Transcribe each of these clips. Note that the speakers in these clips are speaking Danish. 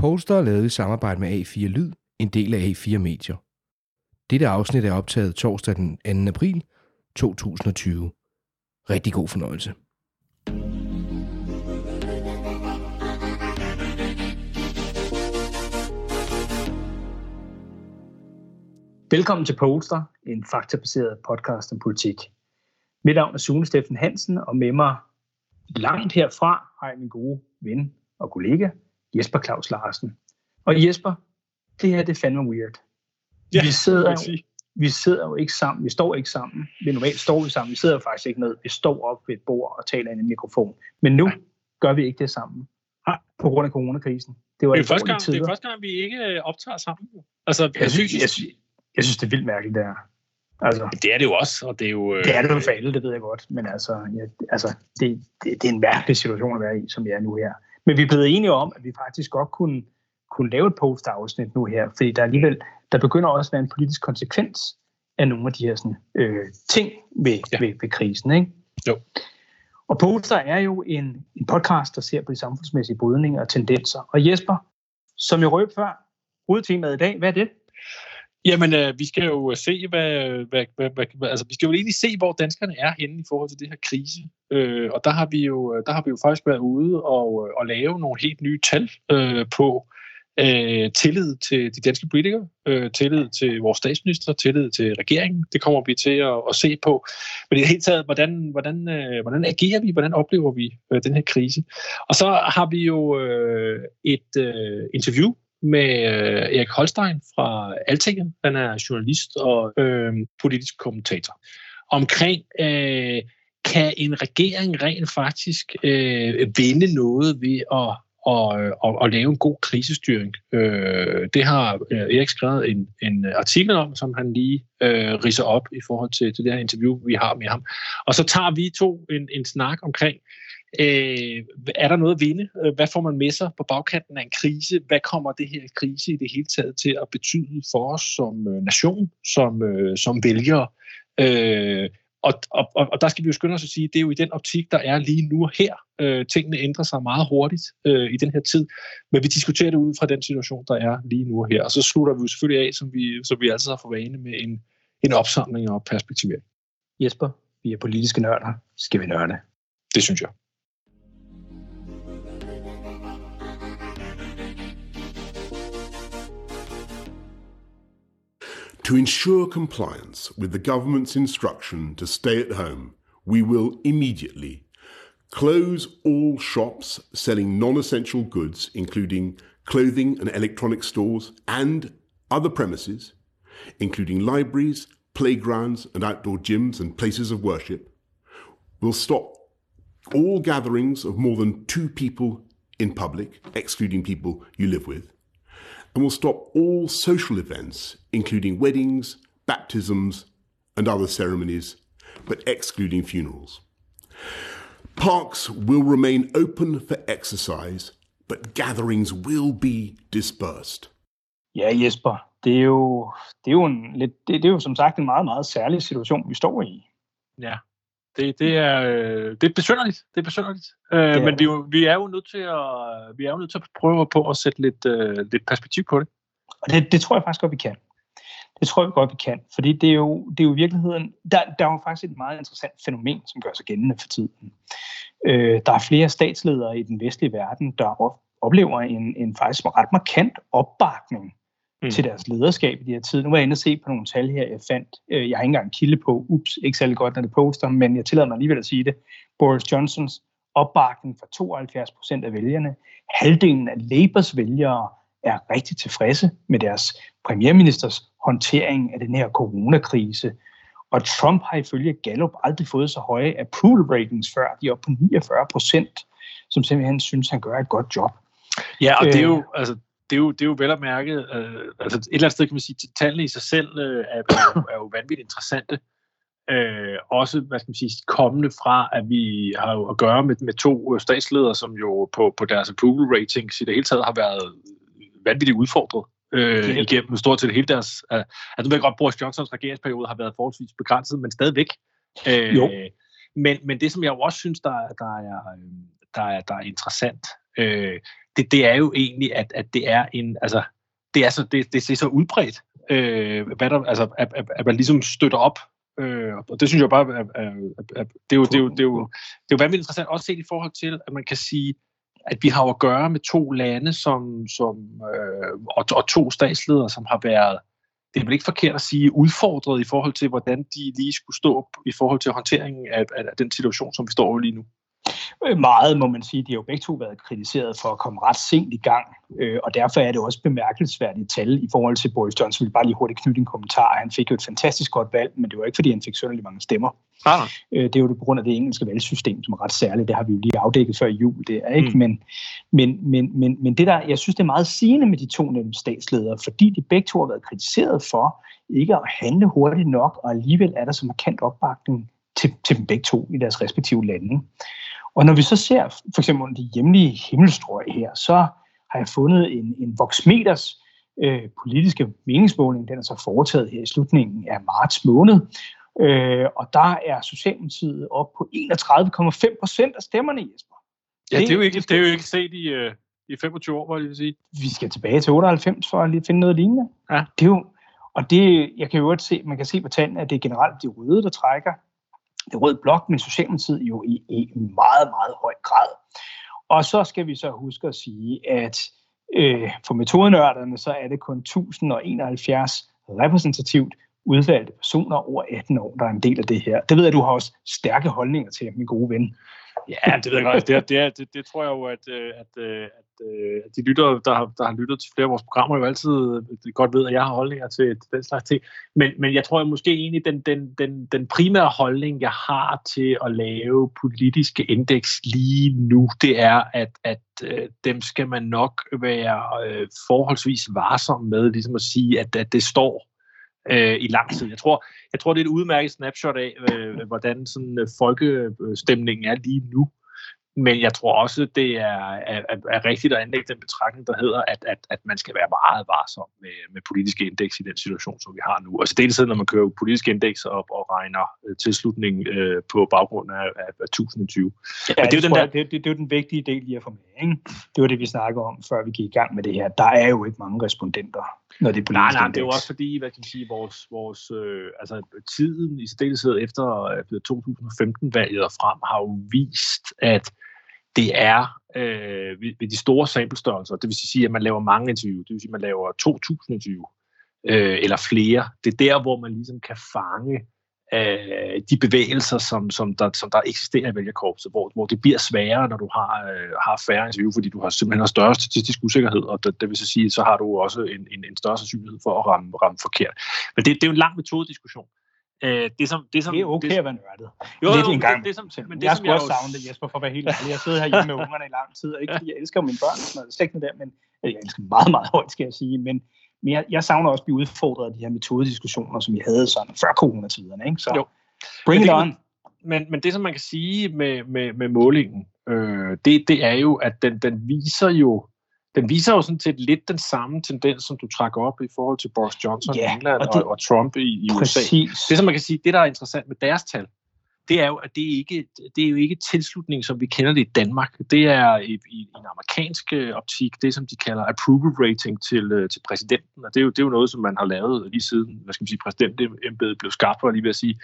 Polster er lavet i samarbejde med A4 Lyd, en del af A4 Medier. Dette afsnit er optaget torsdag den 2. april 2020. Rigtig god fornøjelse. Velkommen til Polster, en faktabaseret podcast om politik. Mit navn er Sune Steffen Hansen, og med mig langt herfra har jeg min gode ven og kollega, Jesper Claus Larsen. Og Jesper, det her det er fandme weird. Ja, vi, sidder jo, vi sidder jo ikke sammen, vi står ikke sammen. Vi normalt står vi sammen, vi sidder jo faktisk ikke ned. Vi står op ved et bord og taler ind i en mikrofon. Men nu gør vi ikke det sammen. På grund af coronakrisen. Det, var det, er første gang, det er første gang, vi ikke øh, optager sammen. Altså, jeg, synes, jeg, synes, jeg synes, det er vildt mærkeligt, det her. Altså, det er det jo også, og det er jo... Øh... Det er det jo for alle, det ved jeg godt, men altså, ja, altså det, det, det er en mærkelig situation at være i, som vi er nu her. Men vi er blevet enige om, at vi faktisk godt kunne, kunne lave et post-afsnit nu her, fordi der alligevel, der begynder også at være en politisk konsekvens af nogle af de her sådan, øh, ting ved, ja. ved, ved krisen, ikke? Jo. Og Poster er jo en, en podcast, der ser på de samfundsmæssige brydninger og tendenser. Og Jesper, som jeg røb før, hovedtemaet i dag, hvad er det? Jamen, øh, vi skal jo øh, se, hvad, hvad, hvad, hvad, altså, vi skal jo egentlig se, hvor danskerne er henne i forhold til det her krise. Øh, og der har vi jo, øh, der har vi jo faktisk været ude og, øh, og lave nogle helt nye tal øh, på øh, tillid til de danske politikere, øh, tillid til vores statsminister, tillid til regeringen. Det kommer vi til at, at se på. Men i det hele taget, hvordan, hvordan, øh, hvordan agerer vi, hvordan oplever vi øh, den her krise? Og så har vi jo øh, et øh, interview med øh, Erik Holstein fra Altinget. Han er journalist og øh, politisk kommentator. Omkring, øh, kan en regering rent faktisk øh, vinde noget ved at og, og, og lave en god krisestyring. Øh, det har øh, Erik skrevet en, en artikel om, som han lige øh, riser op i forhold til, til det her interview, vi har med ham. Og så tager vi to en, en snak omkring, Øh, er der noget at vinde? Øh, hvad får man med sig på bagkanten af en krise? Hvad kommer det her krise i det hele taget til at betyde for os som øh, nation, som, øh, som vælgere? Øh, og, og, og der skal vi jo skynde os at sige, at det er jo i den optik, der er lige nu og her. Øh, tingene ændrer sig meget hurtigt øh, i den her tid, men vi diskuterer det ud fra den situation, der er lige nu og her. Og så slutter vi jo selvfølgelig af, som vi, som vi altid har for vane, med en, en opsamling og perspektivering. Jesper, vi er politiske nørder. Skal vi nørde? Det synes jeg. To ensure compliance with the government's instruction to stay at home, we will immediately close all shops selling non essential goods, including clothing and electronic stores, and other premises, including libraries, playgrounds, and outdoor gyms and places of worship. We'll stop all gatherings of more than two people in public, excluding people you live with and will stop all social events, including weddings, baptisms, and other ceremonies, but excluding funerals. Parks will remain open for exercise, but gatherings will be dispersed. Ja, Jesper, det er jo, det er jo, en, lidt, det, det er jo som sagt en meget, meget særlig situation, vi står i. Ja, det, det, er, øh, det er besynderligt. Det er besynderligt. Øh, men vi, vi, er jo nødt til at, vi er jo nødt til at prøve på at sætte lidt, uh, lidt perspektiv på det. Og det, det tror jeg faktisk godt, vi kan. Det tror jeg godt, vi kan. Fordi det er jo, det er jo i virkeligheden... Der, der er jo faktisk et meget interessant fænomen, som gør sig gældende for tiden. Øh, der er flere statsledere i den vestlige verden, der oplever en, en faktisk ret markant opbakning mm. til deres lederskab i de her tider. Nu var jeg inde og se på nogle tal her, jeg fandt. Øh, jeg har ikke engang kilde på. Ups, ikke særlig godt, når det poster, men jeg tillader mig alligevel at sige det. Boris Johnsons opbakning fra 72 procent af vælgerne. Halvdelen af Labours vælgere er rigtig tilfredse med deres premierministers håndtering af den her coronakrise. Og Trump har ifølge Gallup aldrig fået så høje approval ratings før. De er oppe på 49 procent, som simpelthen synes, han gør et godt job. Ja, og det er jo, øh, altså, det er jo, det er jo vel at mærke, øh, altså et eller andet sted kan man sige, at tallene i sig selv øh, er, er, jo, er jo vanvittigt interessante. Øh, også, hvad skal man sige, kommende fra, at vi har jo at gøre med, med to statsledere, som jo på, på deres approval ratings i det hele taget har været vanvittigt udfordret øh, igennem stort set hele deres... Øh, altså, nu ved jeg godt, Boris Johnsons regeringsperiode har været forholdsvis begrænset, men stadigvæk. Øh, jo. Men, men det, som jeg jo også synes, der, der, er, der, er, der er interessant, øh, det, det er jo egentlig, at, at det er en, altså, det er så, det, det er så udbredt, øh, hvad der, altså, at, at, at man ligesom støtter op Øh, og det synes jeg bare, at, at, at, det, er jo, det, er jo, det, er jo, det er jo vanvittigt interessant, også set i forhold til, at man kan sige, at vi har at gøre med to lande som, som, øh, og, og to statsledere, som har været, det er vel ikke forkert at sige, udfordret i forhold til, hvordan de lige skulle stå i forhold til håndteringen af, af, af den situation, som vi står i lige nu. Øh, meget, må man sige. De har jo begge to været kritiseret for at komme ret sent i gang, øh, og derfor er det også bemærkelsesværdigt tal i forhold til Boris Johnson. Jeg vil bare lige hurtigt knytte en kommentar. Han fik jo et fantastisk godt valg, men det var ikke, fordi han fik sønderlig mange stemmer. Ah. Øh, det er jo det på grund af det engelske valgsystem, som er ret særligt. Det har vi jo lige afdækket før jul. Det er ikke, mm. men, men, men, men, men det der, jeg synes, det er meget sigende med de to statsledere, fordi de begge to har været kritiseret for ikke at handle hurtigt nok, og alligevel er der så markant opbakning til, til dem begge to i deres respektive lande. Og når vi så ser for eksempel de hjemlige himmelstrøg her, så har jeg fundet en, en Voxmeters øh, politiske meningsmåling, den er så foretaget her i slutningen af marts måned, øh, og der er Socialdemokratiet op på 31,5 procent af stemmerne, Jesper. Ja, det, det, er jo ikke, det er jo ikke set i, øh, i 25 år, hvor jeg vil sige. Vi skal tilbage til 98 for at lige finde noget lignende. Ja. Det er jo, og det, jeg kan jo godt se, man kan se på tallene, at det er generelt de røde, der trækker det røde blok, men Socialdemokratiet jo i, i meget, meget høj grad. Og så skal vi så huske at sige, at øh, for metodenørderne, så er det kun 1071 repræsentativt udvalgte personer over 18 år, der er en del af det her. Det ved jeg, du har også stærke holdninger til, min gode ven. Ja, det ved jeg godt. Det, det, det, det tror jeg jo, at, øh, at, øh, at, øh, at de lytter, der har, der har lyttet til flere af vores programmer, jo altid godt ved, at jeg har holdninger til, den slags ting. Men, men jeg tror at måske egentlig, den, den, den, den primære holdning, jeg har til at lave politiske indeks lige nu, det er, at, at dem skal man nok være forholdsvis varsom med, ligesom at sige, at, at det står øh, i lang tid. Jeg tror, jeg tror, det er et udmærket snapshot af, øh, hvordan sådan, øh, folkestemningen er lige nu. Men jeg tror også, det er, er, er rigtigt at anlægge den betragtning, der hedder, at, at, at man skal være meget varsom med, med politiske indeks i den situation, som vi har nu. Altså det er når man kører politiske indeks op og regner øh, tilslutning øh, på baggrund af, af, af 1020. Ja, Men det, er jo den der... det, det, det er jo den vigtige del lige at få med. Ikke? Det var det, vi snakkede om, før vi gik i gang med det her. Der er jo ikke mange respondenter, når det er Nej, nej, det er jo også fordi, hvad kan man sige, vores, vores øh, altså, tiden i stedet efter 2015-valget og frem har jo vist, at det er øh, ved, ved de store samplestørrelser, det vil sige, at man laver mange interviews, det vil sige, at man laver 2.000 interviews, øh, eller flere. Det er der, hvor man ligesom kan fange øh, de bevægelser, som, som, der, som der eksisterer i vælgerkorpset, hvor, hvor det bliver sværere, når du har, øh, har færre interview, fordi du har simpelthen har større statistisk usikkerhed, og det, det vil så sige, så har du også en, en, en større sandsynlighed for at ramme, ramme forkert. Men det, det er jo en lang metodediskussion. Øh, det, som, det, som, det er okay det, at være nørdet. Jo, Lidt jo, en gang. Det, det, som, men det, jeg skulle også savne det, Jesper, for at være helt ærlig. Jeg sidder herhjemme med ungerne i lang tid, og ikke fordi jeg elsker mine børn, sådan noget, slet der, men jeg elsker meget, meget højt, skal jeg sige, men, men jeg, jeg savner også at blive udfordret af de her metodediskussioner, som vi havde sådan før coronatiderne. Ikke? Så jo. bring it on. Men, men det, som man kan sige med, med, med målingen, øh, det, det er jo, at den, den viser jo den viser jo sådan set lidt den samme tendens, som du trækker op i forhold til Boris Johnson ja, i England og, det, og, og Trump i, i USA. Det, som man kan sige, det der er interessant med deres tal, det er jo, at det, ikke, det er jo ikke tilslutning, som vi kender det i Danmark. Det er i, i, en amerikansk øh, optik, det som de kalder approval rating til, øh, til præsidenten, og det er, jo, det er jo noget, som man har lavet lige siden, hvad skal man sige, præsidentembedet blev skabt, var lige ved at sige,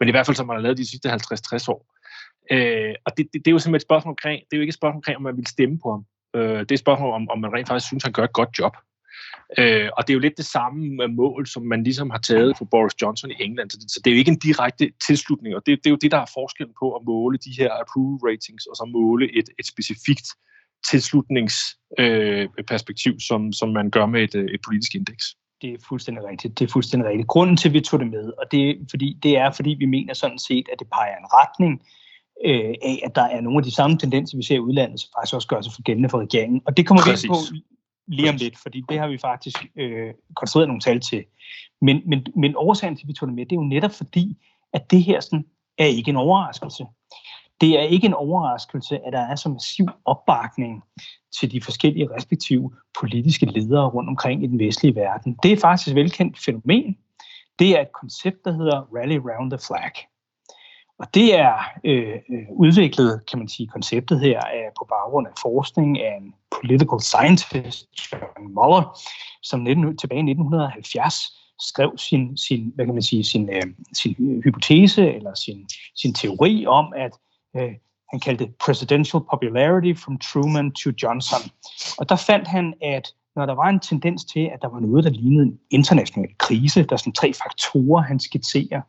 men i hvert fald, som man har lavet de sidste 50-60 år. Øh, og det, det, det, er jo simpelthen et spørgsmål omkring, det er jo ikke et spørgsmål omkring, om man vil stemme på ham. Øh, det er et spørgsmål, om, om man rent faktisk synes, han gør et godt job. Øh, og det er jo lidt det samme mål, som man ligesom har taget for Boris Johnson i England. Så det, så det er jo ikke en direkte tilslutning, og det, det er jo det, der er forskellen på at måle de her approval ratings, og så måle et, et specifikt tilslutningsperspektiv, øh, som, som man gør med et, et politisk indeks. Det er fuldstændig rigtigt. Det er fuldstændig rigtigt. Grunden til, at vi tog det med, og det, fordi, det er, fordi vi mener sådan set, at det peger en retning, øh, af, at der er nogle af de samme tendenser, vi ser i udlandet, som faktisk også gør sig for gældende for regeringen. Og det kommer vi ind på lige om lidt, fordi det har vi faktisk øh, konstrueret nogle tal til. Men, men, men årsagen til, at vi tog det med, det er jo netop fordi, at det her sådan, er ikke en overraskelse. Det er ikke en overraskelse, at der er så massiv opbakning til de forskellige respektive politiske ledere rundt omkring i den vestlige verden. Det er faktisk et velkendt fænomen. Det er et koncept, der hedder Rally Round the Flag. Og det er øh, øh, udviklet, kan man sige, konceptet her er på baggrund af forskning af en political scientist, John Muller, som 19, tilbage i 1970 skrev sin, sin, hvad kan man sige, sin, øh, sin hypotese eller sin, sin teori om, at øh, han kaldte det presidential popularity from Truman to Johnson. Og der fandt han, at når der var en tendens til, at der var noget, der lignede en international krise, der er sådan tre faktorer, han skitserer,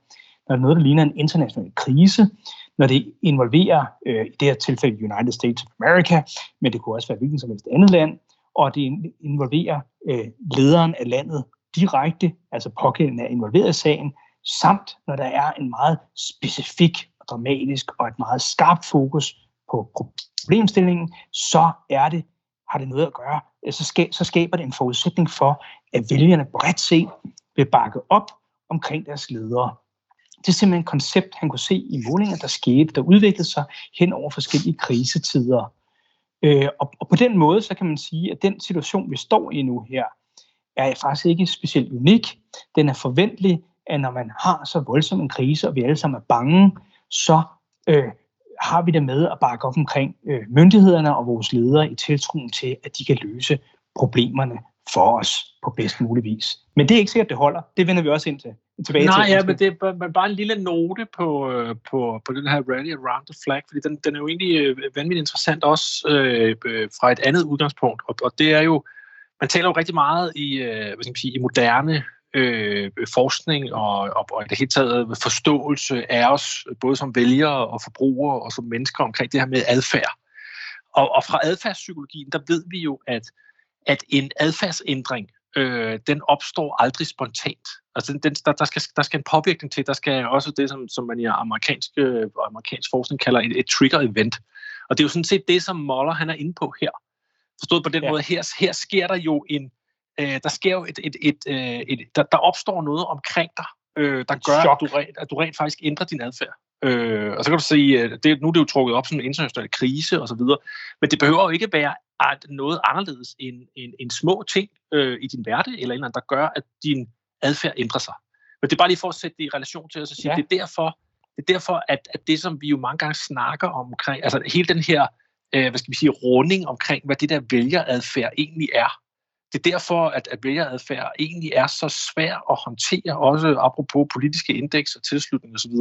når der er noget, der ligner en international krise, når det involverer, øh, i det her tilfælde United States of America, men det kunne også være hvilken som helst andet land, og det involverer øh, lederen af landet direkte, altså pågældende er involveret i sagen, samt når der er en meget specifik og dramatisk og et meget skarpt fokus på problemstillingen, så er det, har det noget at gøre, øh, så, så skaber det en forudsætning for, at vælgerne bredt set vil bakke op omkring deres ledere. Det er simpelthen et koncept, han kunne se i målinger, der skete, der udviklede sig hen over forskellige krisetider. Øh, og, og på den måde, så kan man sige, at den situation, vi står i nu her, er faktisk ikke specielt unik. Den er forventelig, at når man har så voldsom en krise, og vi alle sammen er bange, så øh, har vi det med at bakke op omkring øh, myndighederne og vores ledere i tiltroen til, at de kan løse problemerne for os på bedst mulig vis. Men det er ikke sikkert, det holder. Det vender vi også ind til. Tilbage Nej, til, ja, men det er bare en lille note på, øh, på, på den her Rally Around the Flag, fordi den, den er jo egentlig øh, vanvittigt interessant også øh, øh, fra et andet udgangspunkt, og, og det er jo, man taler jo rigtig meget i, øh, hvad skal man sige, i moderne øh, forskning og, og, og det hele taget forståelse af os, både som vælgere og forbrugere og som mennesker omkring det her med adfærd. Og, og fra adfærdspsykologien, der ved vi jo, at, at en adfærdsændring, øh, den opstår aldrig spontant. Altså den, der, der, skal, der skal en påvirkning til, der skal også det, som, som man i amerikansk, amerikansk forskning kalder et, et trigger event. Og det er jo sådan set det, som Moller han er inde på her. Forstået på den ja. måde, her, her sker der jo en, øh, der sker jo et, et, et, et, øh, et der, der opstår noget omkring dig, øh, der gør, at du, rent, at du rent faktisk ændrer din adfærd. Øh, og så kan du sige, at det, nu er det jo trukket op som en international krise osv., men det behøver jo ikke være at noget anderledes end, end, end små ting øh, i din hverdag, eller en eller anden, der gør, at din adfærd ændrer sig. Men det er bare lige for at sætte det i relation til og sige, ja. det er derfor, det er derfor at, at det, som vi jo mange gange snakker omkring, altså hele den her, øh, hvad skal vi sige, runding omkring, hvad det der vælgeradfærd egentlig er, det er derfor, at, at vælgeradfærd egentlig er så svær at håndtere, også apropos politiske indeks og tilslutning osv.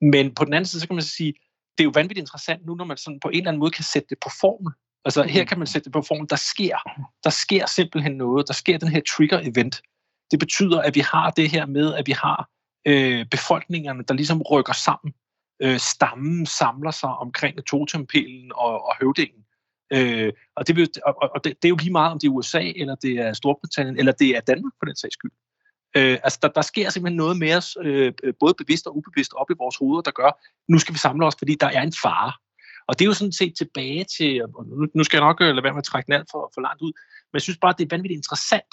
Men på den anden side, så kan man sige, det er jo vanvittigt interessant nu, når man sådan på en eller anden måde kan sætte det på formel. Altså her kan man sætte det på formel, der sker, der sker simpelthen noget, der sker den her trigger-event. Det betyder, at vi har det her med, at vi har øh, befolkningerne, der ligesom rykker sammen. Øh, stammen samler sig omkring totempælen og, og høvdingen. Øh, og det, vil, og, og det, det er jo lige meget, om det er USA, eller det er Storbritannien, eller det er Danmark for den sags skyld. Øh, altså, der, der sker simpelthen noget med os, øh, både bevidst og ubevidst, op i vores hoveder, der gør, nu skal vi samle os, fordi der er en fare. Og det er jo sådan set tilbage til, og nu, nu skal jeg nok øh, lade være med at trække den alt for, for langt ud, men jeg synes bare, det er vanvittigt interessant,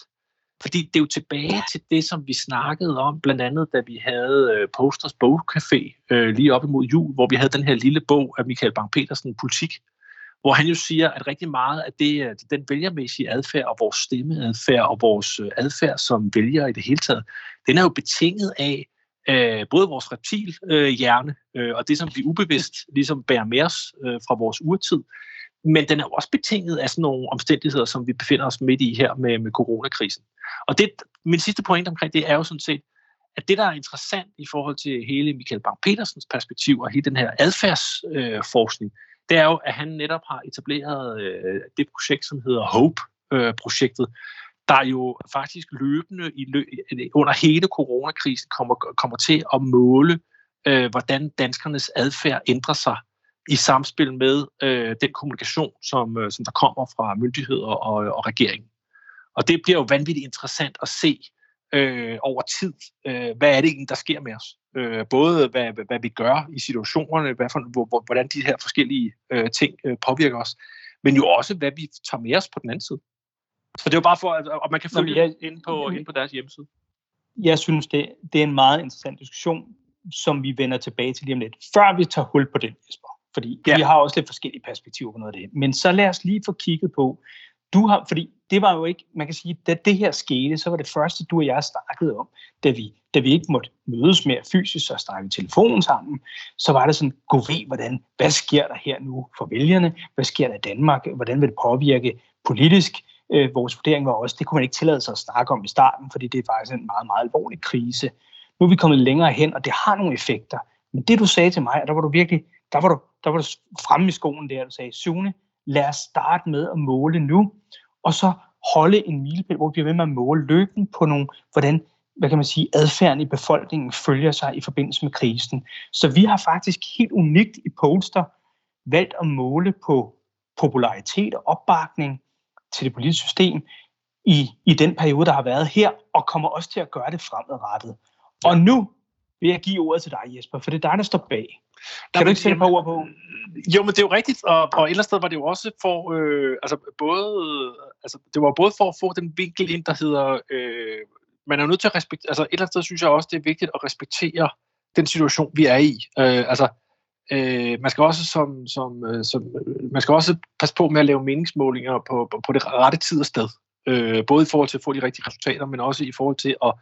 fordi det er jo tilbage til det, som vi snakkede om, blandt andet da vi havde øh, Posters Bogcafé øh, lige op imod jul, hvor vi havde den her lille bog af Michael Bang-Petersen, Politik, hvor han jo siger, at rigtig meget af det, den vælgermæssige adfærd og vores stemmeadfærd og vores øh, adfærd som vælgere i det hele taget, den er jo betinget af øh, både vores reptilhjerne øh, øh, og det, som vi ubevidst ligesom bærer med os øh, fra vores urtid, men den er jo også betinget af sådan nogle omstændigheder, som vi befinder os midt i her med, med coronakrisen. Og det, min sidste point omkring det er jo sådan set, at det, der er interessant i forhold til hele Michael Bang-Petersens perspektiv og hele den her adfærdsforskning, øh, det er jo, at han netop har etableret øh, det projekt, som hedder HOPE-projektet, øh, der jo faktisk løbende i lø under hele coronakrisen kommer, kommer til at måle, øh, hvordan danskernes adfærd ændrer sig i samspil med øh, den kommunikation, som, øh, som der kommer fra myndigheder og, og regeringen. Og det bliver jo vanvittigt interessant at se øh, over tid, øh, hvad er det egentlig, der sker med os. Øh, både hvad, hvad, hvad vi gør i situationerne, hvad for, hvordan de her forskellige øh, ting øh, påvirker os, men jo også, hvad vi tager med os på den anden side. Så det er jo bare for, at, at man kan følge jeg, ind, på, ind på deres hjemmeside. Jeg synes, det, det er en meget interessant diskussion, som vi vender tilbage til lige om lidt. Før vi tager hul på den, Jesper. Fordi ja. vi har også lidt forskellige perspektiver på noget af det. Men så lad os lige få kigget på du har, fordi det var jo ikke, man kan sige, da det her skete, så var det første, du og jeg snakkede om, da vi, da vi ikke måtte mødes mere fysisk og snakke i telefon sammen, så var det sådan, gå ved, hvordan, hvad sker der her nu for vælgerne? Hvad sker der i Danmark? Hvordan vil det påvirke politisk? Øh, vores vurdering var også, det kunne man ikke tillade sig at snakke om i starten, fordi det er faktisk en meget, meget alvorlig krise. Nu er vi kommet længere hen, og det har nogle effekter. Men det, du sagde til mig, der var du virkelig, der var du, der var du fremme i skoen der, du sagde, Sune, lad os starte med at måle nu, og så holde en milepæl, hvor vi bliver ved med at måle løbende på nogle, hvordan hvad kan man sige, adfærden i befolkningen følger sig i forbindelse med krisen. Så vi har faktisk helt unikt i Polster valgt at måle på popularitet og opbakning til det politiske system i, i den periode, der har været her, og kommer også til at gøre det fremadrettet. Og nu vil jeg give ordet til dig, Jesper, for det er dig, der står bag. Kan Jamen, du ikke sætte par ord på? Jo, men det er jo rigtigt, og, og et eller andet sted var det jo også for, øh, altså både, altså det var både for at få den vinkel ind, der hedder, øh, man er jo nødt til at respektere, altså et eller andet sted synes jeg også, det er vigtigt at respektere den situation, vi er i. Øh, altså, øh, man skal også som, som, øh, som, man skal også passe på med at lave meningsmålinger på, på, på det rette tid og sted. Øh, både i forhold til at få de rigtige resultater, men også i forhold til at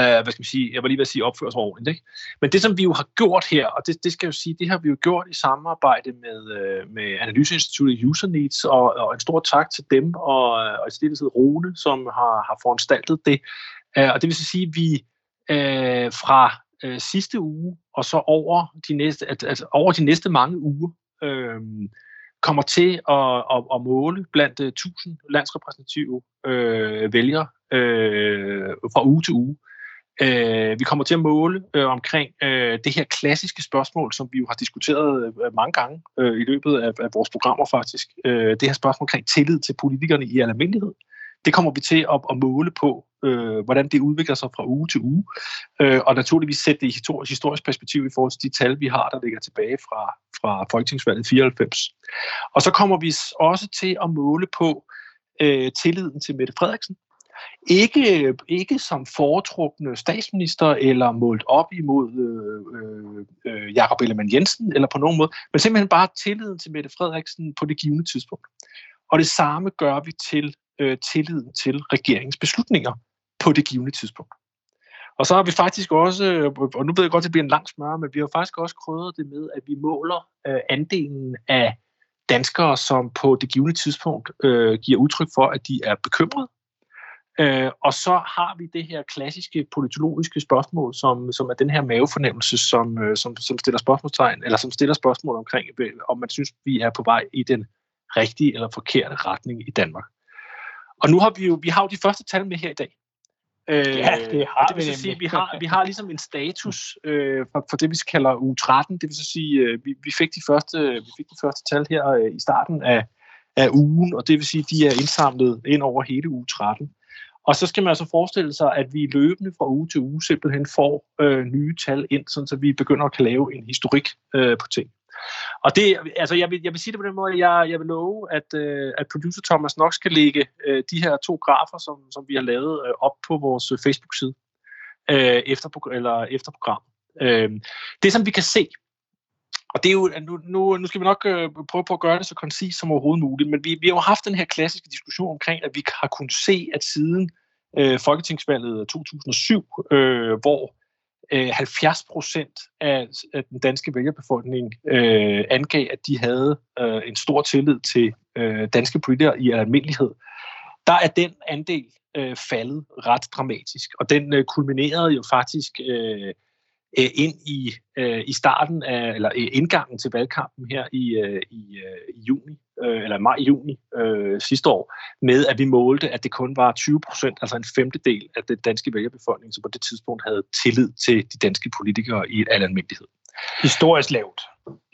øh, hvad skal man sige, jeg var lige ved at sige opføre sig ordentligt. Ikke? Men det, som vi jo har gjort her, og det, det skal jeg jo sige, det har vi jo gjort i samarbejde med, øh, med Analyseinstituttet User Needs, og, og en stor tak til dem, og, og i stedet Rune, som har, har foranstaltet det. Øh, og det vil så sige, at vi øh, fra øh, sidste uge, og så over de næste, altså over de næste mange uger, øh, kommer til at, at, at måle blandt øh, 1000 landsrepræsentative øh, vælgere øh, fra uge til uge. Øh, vi kommer til at måle øh, omkring øh, det her klassiske spørgsmål, som vi jo har diskuteret øh, mange gange øh, i løbet af, af vores programmer faktisk. Øh, det her spørgsmål omkring tillid til politikerne i almindelighed. Det kommer vi til at, at måle på, øh, hvordan det udvikler sig fra uge til uge. Øh, og naturligvis sætte det i historisk, historisk perspektiv i forhold til de tal, vi har, der ligger tilbage fra, fra Folketingsvalget 94. Og så kommer vi også til at måle på øh, tilliden til Mette Frederiksen, ikke, ikke som foretrukne statsminister eller målt op imod øh, øh, øh Jakob Ellemann Jensen eller på nogen måde, men simpelthen bare tilliden til Mette Frederiksen på det givende tidspunkt. Og det samme gør vi til øh, tilliden til regeringens beslutninger på det givende tidspunkt. Og så har vi faktisk også, øh, og nu ved jeg godt, at det bliver en lang smør, men vi har faktisk også krydret det med, at vi måler øh, andelen af danskere, som på det givende tidspunkt øh, giver udtryk for, at de er bekymrede Øh, og så har vi det her klassiske politologiske spørgsmål, som, som er den her mavefornemmelse, som, øh, som, som stiller spørgsmålstegn, eller som stiller spørgsmål omkring, øh, om man synes, vi er på vej i den rigtige eller forkerte retning i Danmark. Og nu har vi jo, vi har jo de første tal med her i dag. Øh, ja, det har det vil vi sige, vi har, vi har ligesom en status øh, for, for det, vi kalder uge 13. Det vil så sige, øh, vi, vi, fik de første, vi fik de første tal her øh, i starten af, af ugen, og det vil sige, de er indsamlet ind over hele uge 13. Og så skal man altså forestille sig, at vi løbende fra uge til uge simpelthen får øh, nye tal ind, så vi begynder at kan lave en historik øh, på ting. Og det, altså jeg vil, jeg vil sige det på den måde, jeg, jeg vil love, at, øh, at producer Thomas nok skal lægge øh, de her to grafer, som, som vi har lavet, øh, op på vores øh, Facebook-side øh, efter, eller efter programmet. Øh, det, som vi kan se, og det er jo, nu, nu, nu skal vi nok øh, prøve på at gøre det så koncist som overhovedet muligt, men vi, vi har jo haft den her klassiske diskussion omkring, at vi har kunnet se, at siden øh, Folketingsvalget 2007, øh, hvor øh, 70 procent af, af den danske vælgerbefolkning øh, angav, at de havde øh, en stor tillid til øh, danske politikere i almindelighed, der er den andel øh, faldet ret dramatisk. Og den øh, kulminerede jo faktisk øh, øh, ind i, øh, i starten af, eller indgangen til valgkampen her i, øh, i, øh, i juni, øh, eller maj-juni øh, sidste år, med at vi målte, at det kun var 20 procent, altså en femtedel af den danske vælgerbefolkning, som på det tidspunkt havde tillid til de danske politikere i al almindelighed. Historisk lavt.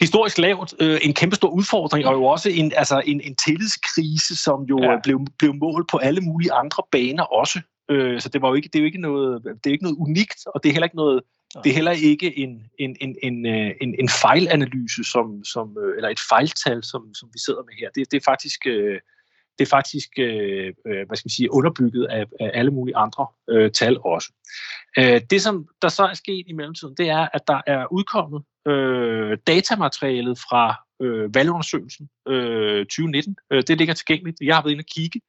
Historisk lavt. Øh, en kæmpe stor udfordring, og jo også en, altså en, en tillidskrise, som jo ja. blev, blev målt på alle mulige andre baner også. Øh, så det var jo ikke, det er jo ikke noget, det er ikke noget unikt, og det er heller ikke noget det er heller ikke en, en, en, en, øh, en, en fejlanalyse, som, som, øh, eller et fejltal, som, som vi sidder med her. Det, det er faktisk, øh, det er faktisk hvad skal man sige, underbygget af, af alle mulige andre øh, tal også. det, som der så er sket i mellemtiden, det er, at der er udkommet øh, datamaterialet fra øh, valgundersøgelsen øh, 2019. Øh, det ligger tilgængeligt. Jeg har været inde og kigge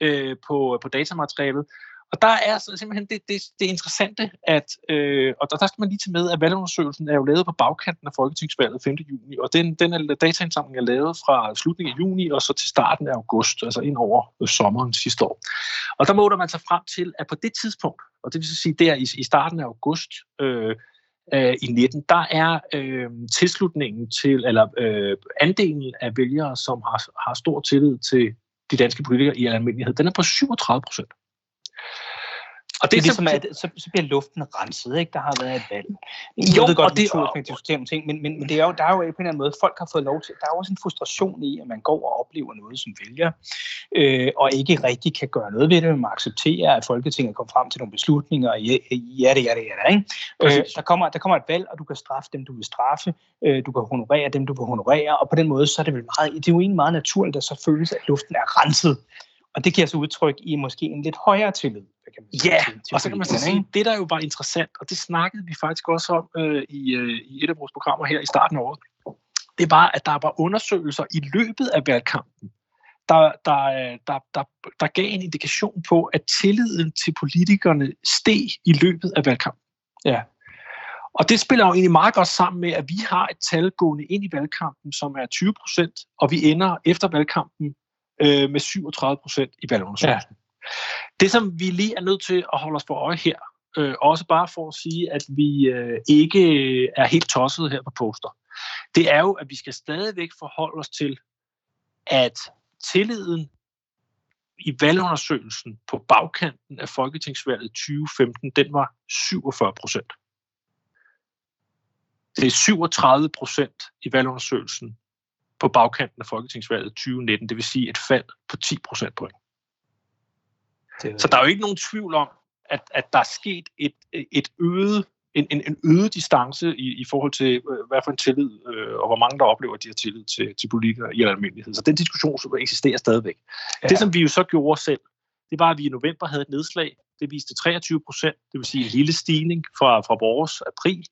øh, på, på datamaterialet, og der er så simpelthen det, det, det interessante, at, øh, og der, der skal man lige tage med, at valgundersøgelsen er jo lavet på bagkanten af Folketingsvalget 5. juni, og den, den er, dataindsamling er lavet fra slutningen af juni og så til starten af august, altså ind over øh, sommeren sidste år. Og der måler man sig frem til, at på det tidspunkt, og det vil sige der i, i starten af august øh, øh, i 19, der er øh, tilslutningen til, eller øh, andelen af vælgere, som har, har stor tillid til de danske politikere i almindelighed, den er på 37 procent. Og det, det er ligesom, at så, så bliver luften renset, ikke? Der har været et valg. Jo, ved godt, og det, diskutere om ting, men, men, men det er jo, der er jo på en eller anden måde, folk har fået lov til, der er også en frustration i, at man går og oplever noget som vælger, øh, og ikke rigtig kan gøre noget ved det, man accepterer, at Folketinget kommer frem til nogle beslutninger, og ja, ja det, ja det, ja det, ikke? Øh, der, kommer, der kommer et valg, og du kan straffe dem, du vil straffe, øh, du kan honorere dem, du vil honorere, og på den måde, så er det vel meget, det er jo egentlig meget naturligt, at så føles, at luften er renset. Og det giver sig udtryk i måske en lidt højere tillid. Kan man ja, til, til og så kan man så sige, det der jo var interessant, og det snakkede vi faktisk også om øh, i, øh, i et af vores programmer her i starten af året, det var, at der var undersøgelser i løbet af valgkampen, der, der, der, der, der gav en indikation på, at tilliden til politikerne steg i løbet af valgkampen. Ja. Og det spiller jo egentlig meget godt sammen med, at vi har et tal gående ind i valgkampen, som er 20 procent, og vi ender efter valgkampen øh, med 37 procent i valgundersøgelsen. Ja. Det, som vi lige er nødt til at holde os for øje her, øh, også bare for at sige, at vi øh, ikke er helt tosset her på poster, det er jo, at vi skal stadigvæk forholde os til, at tilliden i valgundersøgelsen på bagkanten af Folketingsvalget 2015, den var 47 procent. Det er 37 procent i valgundersøgelsen på bagkanten af Folketingsvalget 2019, det vil sige et fald på 10 procentpoint. Så der er jo ikke nogen tvivl om, at, at der er sket et, et øget, en, en, en øget distance i, i forhold til, øh, hvad for en tillid, øh, og hvor mange der oplever, at de har tillid til, til politikere i almindelighed. Så den diskussion så eksisterer stadigvæk. Ja. Det, som vi jo så gjorde selv, det var, at vi i november havde et nedslag. Det viste 23 procent, det vil sige en lille stigning fra, fra vores april.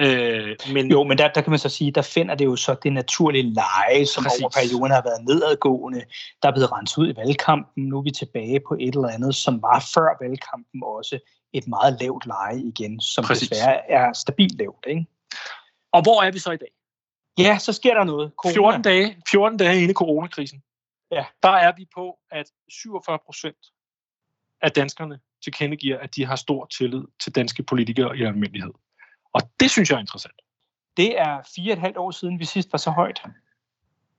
Øh, men, jo, men der, der kan man så sige, der finder det jo så det naturlige leje, som præcis. over perioden har været nedadgående, der er blevet renset ud i valgkampen. Nu er vi tilbage på et eller andet, som var før valgkampen også et meget lavt leje igen, som præcis. desværre er stabilt lavt. Ikke? Og hvor er vi så i dag? Ja, så sker der noget. Corona. 14 dage, 14 dage inde i coronakrisen. Ja. Der er vi på, at 47 procent af danskerne tilkendegiver, at de har stor tillid til danske politikere i almindelighed. Og det synes jeg er interessant. Det er fire og et halvt år siden, vi sidst var så højt.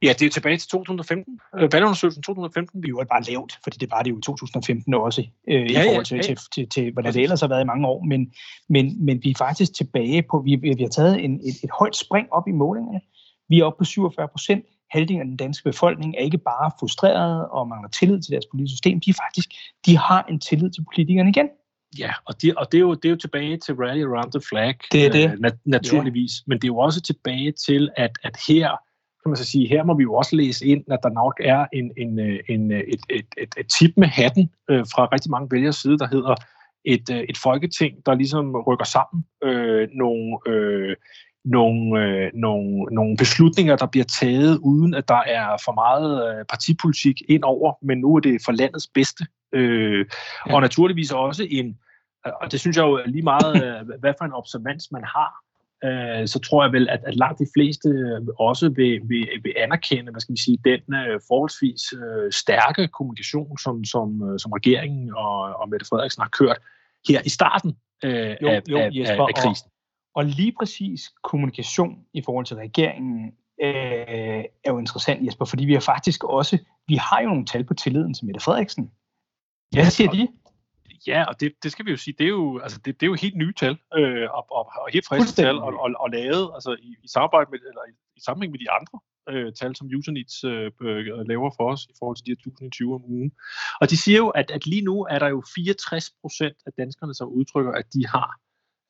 Ja, det er tilbage til 2015. Øh, valgundersøgelsen 2015. Vi var bare lavt, fordi det var det jo i 2015 også, øh, ja, i forhold til, ja, ja. til, til, til, hvordan det ellers har været i mange år. Men, men, men vi er faktisk tilbage på, vi, vi har taget en, et, et højt spring op i målingerne. Vi er oppe på 47 procent. Halvdelen af den danske befolkning er ikke bare frustreret og mangler tillid til deres politiske system. De er faktisk, de har en tillid til politikerne igen. Ja, og, de, og det, er jo, det er jo tilbage til Rally Around the Flag. Det er det. Øh, nat, naturligvis. Ja. Men det er jo også tilbage til, at, at her, kan man så sige, her må vi jo også læse ind, at der nok er en, en, øh, en, øh, et, et, et, et tip med hatten øh, fra rigtig mange vælgers side, der hedder et, øh, et folketing, der ligesom rykker sammen øh, nogle, øh, nogle, øh, nogle, nogle beslutninger, der bliver taget, uden at der er for meget øh, partipolitik ind over, men nu er det for landets bedste. Øh, ja. Og naturligvis også en, og det synes jeg jo lige meget, øh, hvad for en observans man har, øh, så tror jeg vel, at, at langt de fleste også vil, vil, vil anerkende, hvad skal vi sige, den øh, forholdsvis øh, stærke kommunikation, som, som, øh, som regeringen og, og Mette Frederiksen har kørt her i starten øh, jo, af, jo, Jesper, af, af krisen. Og, og lige præcis kommunikation i forhold til regeringen øh, er jo interessant, Jesper, fordi vi har faktisk også, vi har jo nogle tal på tilliden til Mette Frederiksen. Hvad siger de? Ja, og det, det skal vi jo sige, det er jo, altså det, det er jo helt nye tal, øh, og, og, og helt friske tal, og, og, og lavet altså i, i samarbejde med, eller i, i sammenhæng med de andre øh, tal, som Userneeds øh, øh, laver for os i forhold til de her 1020 om ugen. Og de siger jo, at, at lige nu er der jo 64 procent af danskerne, som udtrykker, at de har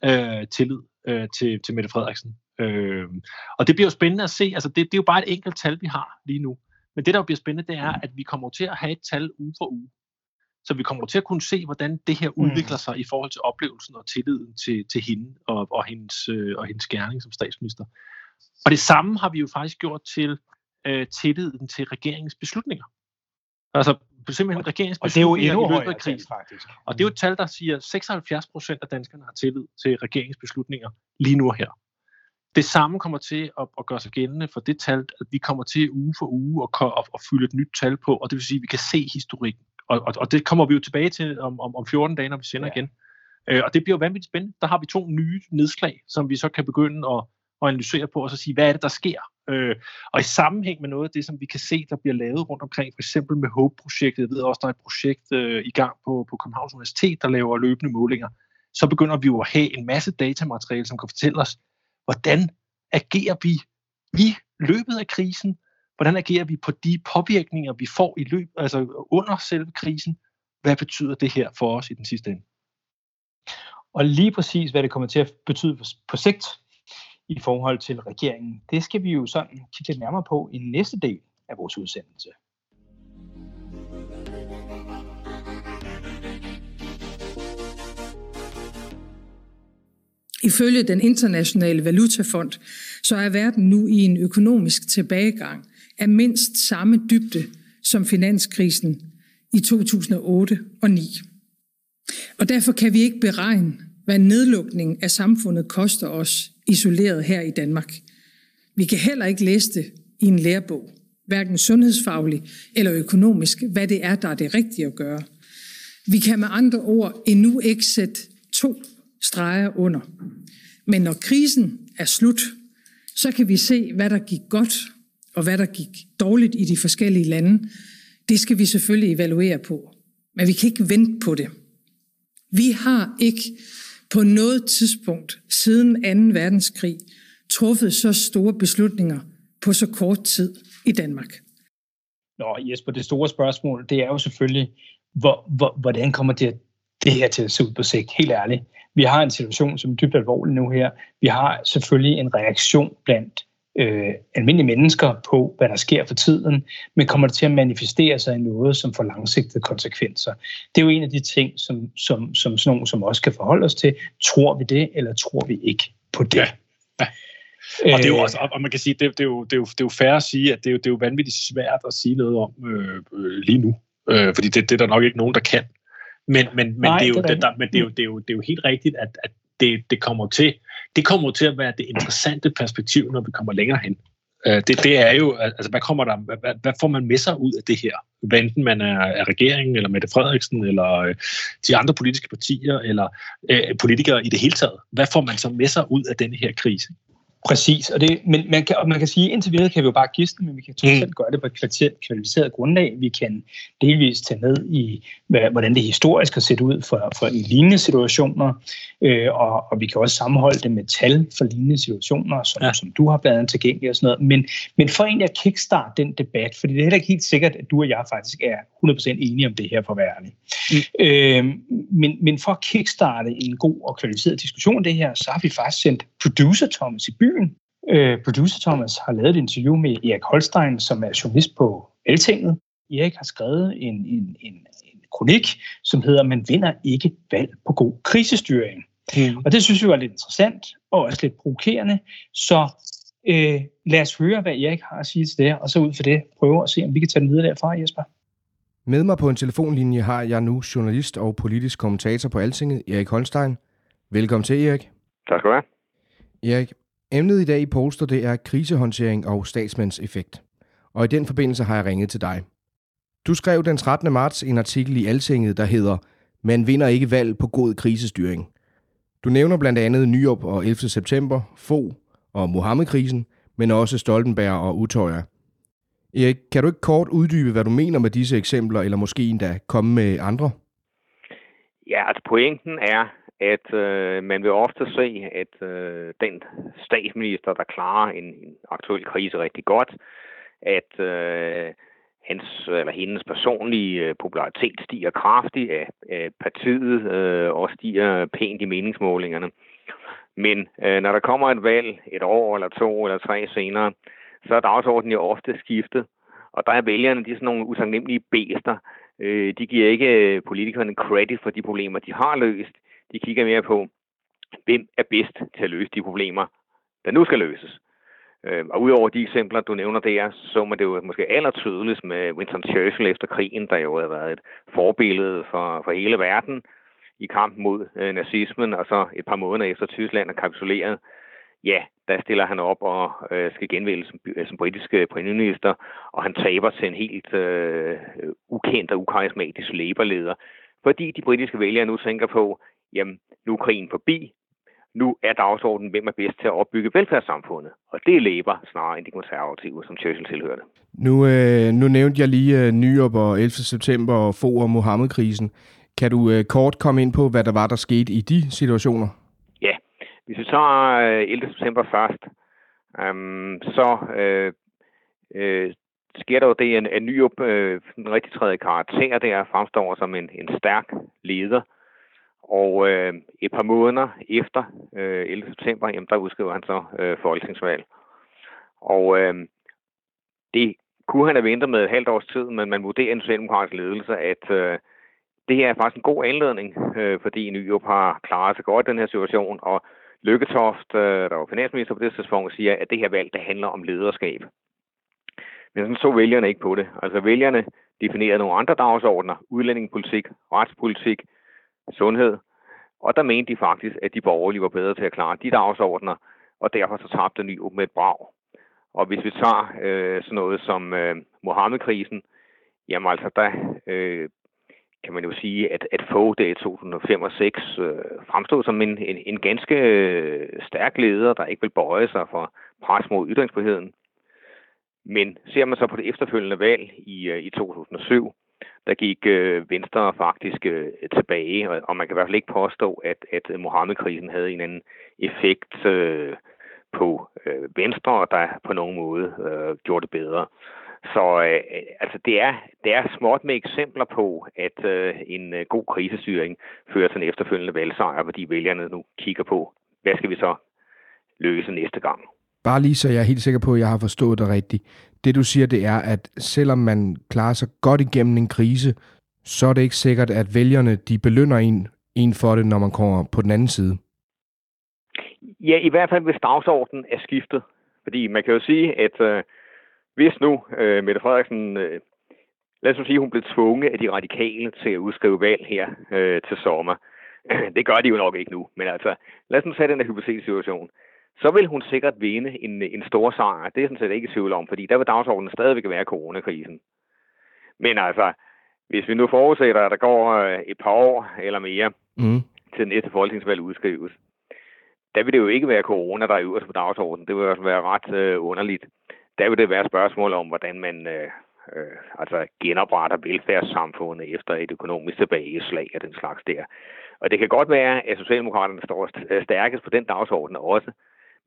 øh, tillid øh, til, til Mette Frederiksen. Øh, og det bliver jo spændende at se, altså det, det er jo bare et enkelt tal, vi har lige nu. Men det, der jo bliver spændende, det er, at vi kommer til at have et tal uge for uge. Så vi kommer til at kunne se, hvordan det her udvikler sig i forhold til oplevelsen og tilliden til, til hende og, og, hendes, øh, og hendes gerning som statsminister. Og det samme har vi jo faktisk gjort til øh, tilliden til regeringens beslutninger. Altså simpelthen regeringens Og det er jo beslutninger endnu i løbet af tal, krisen. faktisk. Og det er jo et tal, der siger, at 76 procent af danskerne har tillid til regeringens beslutninger lige nu og her. Det samme kommer til at, at gøre sig gældende for det tal, at vi kommer til uge for uge at, at, at fylde et nyt tal på, og det vil sige, at vi kan se historikken. Og, og, og det kommer vi jo tilbage til om, om, om 14 dage, når vi sender Ja. igen. Øh, og det bliver jo vanvittigt spændende. Der har vi to nye nedslag, som vi så kan begynde at, at analysere på, og så sige, hvad er det, der sker? Øh, og i sammenhæng med noget af det, som vi kan se, der bliver lavet rundt omkring, for eksempel med HOPE-projektet, jeg ved også, der er et projekt øh, i gang på, på Københavns Universitet, der laver løbende målinger, så begynder vi jo at have en masse datamateriale, som kan fortælle os, hvordan agerer vi i løbet af krisen, hvordan agerer vi på de påvirkninger, vi får i løb, altså under selve krisen, hvad betyder det her for os i den sidste ende? Og lige præcis, hvad det kommer til at betyde på, på sigt i forhold til regeringen, det skal vi jo sådan kigge lidt nærmere på i næste del af vores udsendelse. Ifølge den internationale valutafond, så er verden nu i en økonomisk tilbagegang af mindst samme dybde som finanskrisen i 2008 og 9. Og derfor kan vi ikke beregne, hvad nedlukning af samfundet koster os isoleret her i Danmark. Vi kan heller ikke læse det i en lærebog, hverken sundhedsfaglig eller økonomisk, hvad det er, der er det rigtige at gøre. Vi kan med andre ord endnu ikke sætte to streger under. Men når krisen er slut, så kan vi se, hvad der gik godt og hvad der gik dårligt i de forskellige lande. Det skal vi selvfølgelig evaluere på. Men vi kan ikke vente på det. Vi har ikke på noget tidspunkt siden 2. verdenskrig truffet så store beslutninger på så kort tid i Danmark. Nå Jesper, det store spørgsmål, det er jo selvfølgelig, hvor, hvor, hvordan kommer det, det her til at se ud på sigt? Helt ærligt. Vi har en situation, som er dybt alvorlig nu her. Vi har selvfølgelig en reaktion blandt øh, almindelige mennesker på, hvad der sker for tiden, men kommer det til at manifestere sig i noget, som får langsigtede konsekvenser. Det er jo en af de ting, som, som, som sådan nogen som også kan forholde os til. Tror vi det, eller tror vi ikke på det? Ja. Ja. Og det er jo Øh, også, og man kan sige, det, det, er jo, det, er jo, det er jo fair at sige, at det er jo, det er jo vanvittigt svært at sige noget om øh, øh, lige nu. Øh, fordi det, det er der nok ikke nogen, der kan. Men, men, men, Nej, det, er jo, det er det, der, men det, er jo, det, er jo, det er jo helt rigtigt, at, at det, det kommer til det kommer til at være det interessante perspektiv, når vi kommer længere hen. Øh, det, det er jo, altså hvad kommer der, hvad, hvad får man med sig ud af det her? Hvad enten man er, er regeringen, eller Mette Frederiksen, eller øh, de andre politiske partier, eller øh, politikere i det hele taget. Hvad får man så med sig ud af denne her krise? Præcis, og det, men man kan, og man kan sige, at indtil videre kan vi jo bare gisne, men vi kan trods Mm. gøre det på et kvalificeret, grundlag. Vi kan delvis tage med i, hvordan det historisk har set ud for, for i lignende situationer, øh, og, og vi kan også sammenholde det med tal for lignende situationer, som, ja. Som du har blandt andet tilgængeligt og sådan noget. Men, men for egentlig at kickstarte den debat, fordi det er heller ikke helt sikkert, at du og jeg faktisk er 100% enige om det her, for at være ærlig. Mm. Øh, men, men for at kickstarte en god og kvalificeret diskussion af det her, så har vi faktisk sendt producer Thomas i byen. Øh, producer Thomas har lavet et interview med Erik Holstein, som er journalist på Altinget. Erik har skrevet en, en, en, en kronik, som hedder Man vinder ikke valg på god krisestyring. Mm. Og det synes vi var lidt interessant og også lidt provokerende. Så øh, lad os høre, hvad Erik har at sige til det, og så ud for det prøve at se, om vi kan tage den videre derfra, Jesper. Med mig på en telefonlinje har jeg nu journalist og politisk kommentator på Altinget, Erik Holstein. Velkommen til, Erik. Tak skal du have. Erik, emnet i dag i Polster, det er krisehåndtering og statsmandseffekt. Og i den forbindelse har jeg ringet til dig. Du skrev den 13. marts en artikel i Altinget, der hedder Man vinder ikke valg på god krisestyring. Du nævner blandt andet Nyop og 11. september, Fo og Mohammed-krisen, men også Stoltenberg og Utøjer. Erik, kan du ikke kort uddybe, hvad du mener med disse eksempler, eller måske endda komme med andre? Ja, altså pointen er, at øh, man vil ofte se, at øh, den statsminister, der klarer en, en aktuel krise rigtig godt, at øh, hans øh, eller hendes personlige øh, popularitet stiger kraftigt, at, partiet øh, også stiger pænt i meningsmålingerne. Men øh, når der kommer et valg et år eller to eller tre senere, så er dagsordenen jo ofte skiftet. Og der er vælgerne, de er sådan nogle utaknemmelige bæster, Øh, de giver ikke øh, politikerne credit for de problemer, de har løst. De kigger mere på, hvem er bedst til at løse de problemer, der nu skal løses. Øh, og udover de eksempler, du nævner der, så man det jo måske allertydeligst med Winston Churchill efter krigen, der jo havde været et forbillede for, for hele verden i kampen mod øh, nazismen, og så et par måneder efter Tyskland er kapituleret, ja, der stiller han op og øh, skal genvælges som, øh, som britisk premierminister, og han taber til en helt øh, ukendt og ukarismatisk labour fordi de britiske vælgere nu tænker på, jamen, nu er krigen forbi, nu er dagsordenen, hvem er bedst til at opbygge velfærdssamfundet. Og det er Labour snarere end de konservative, som Churchill tilhørte. Nu, øh, nu nævnte jeg lige øh, Nyop og 11. september og få og Mohammed-krisen. Kan du øh, kort komme ind på, hvad der var, der skete i de situationer? Ja, hvis vi tager øh, 11. september først, øh, så øh, øh, sker der jo det, at Nyop øh, den rigtig tredje karakter der fremstår som en, en stærk leder, og øh, et par måneder efter øh, 11. september, jamen, der udskriver han så øh, folketingsvalg. Og øh, det kunne han have ventet med et halvt års tid, men man vurderer en socialdemokratisk ledelse, at øh, det her er faktisk en god anledning, øh, fordi Nyrup har klaret sig godt i den her situation, og Lykketoft, øh, der var finansminister på det tidspunkt, siger, at det her valg, det handler om lederskab. Men sådan så vælgerne ikke på det. Altså vælgerne definerede nogle andre dagsordner, udlændingepolitik, retspolitik, sundhed. Og der mente de faktisk, at de borgerlige var bedre til at klare de dagsordner, og derfor så tabte ny med et brag. Og hvis vi tager øh, sådan noget som øh, Mohammed-krisen, jamen altså der øh, kan man jo sige, at, at få det i 2005 og 2006 øh, fremstod som en, en, en ganske øh, stærk leder, der ikke vil bøje sig for pres mod ytringsfriheden. Men ser man så på det efterfølgende valg i, øh, i 2007, der gik øh, Venstre faktisk øh, tilbage, og, og man kan i hvert fald ikke påstå, at, at Mohammed-krisen havde en anden effekt øh, på øh, Venstre, der på nogen måde øh, gjorde det bedre. Så øh, altså det, er, det er småt med eksempler på, at øh, en øh, god krisestyring fører til en efterfølgende valgsejr, fordi vælgerne nu kigger på, hvad skal vi så løse næste gang. Bare lige så jeg er helt sikker på, at jeg har forstået det rigtigt. Det du siger, det er, at selvom man klarer sig godt igennem en krise, så er det ikke sikkert, at vælgerne de belønner en, en for det, når man kommer på den anden side. Ja, i hvert fald hvis dagsordenen er skiftet. Fordi man kan jo sige, at øh, hvis nu øh, Mette Frederiksen, øh, lad os sige, hun blev tvunget af de radikale til at udskrive valg her øh, til sommer. Det gør de jo nok ikke nu, men altså, lad os nu tage den her hypotetiske situation så vil hun sikkert vinde en, en stor sejr. Det er sådan set ikke i tvivl om, fordi der vil dagsordenen stadigvæk være coronakrisen. Men altså, hvis vi nu forudsætter, at der går øh, et par år eller mere mm. til næste folketingsvalg udskrives, der vil det jo ikke være corona, der er øverst på dagsordenen. Det vil også være ret øh, underligt. Der vil det være spørgsmål om, hvordan man øh, øh, altså genopretter velfærdssamfundet efter et økonomisk tilbageslag af den slags der. Og det kan godt være, at Socialdemokraterne står stærkest på den dagsorden også,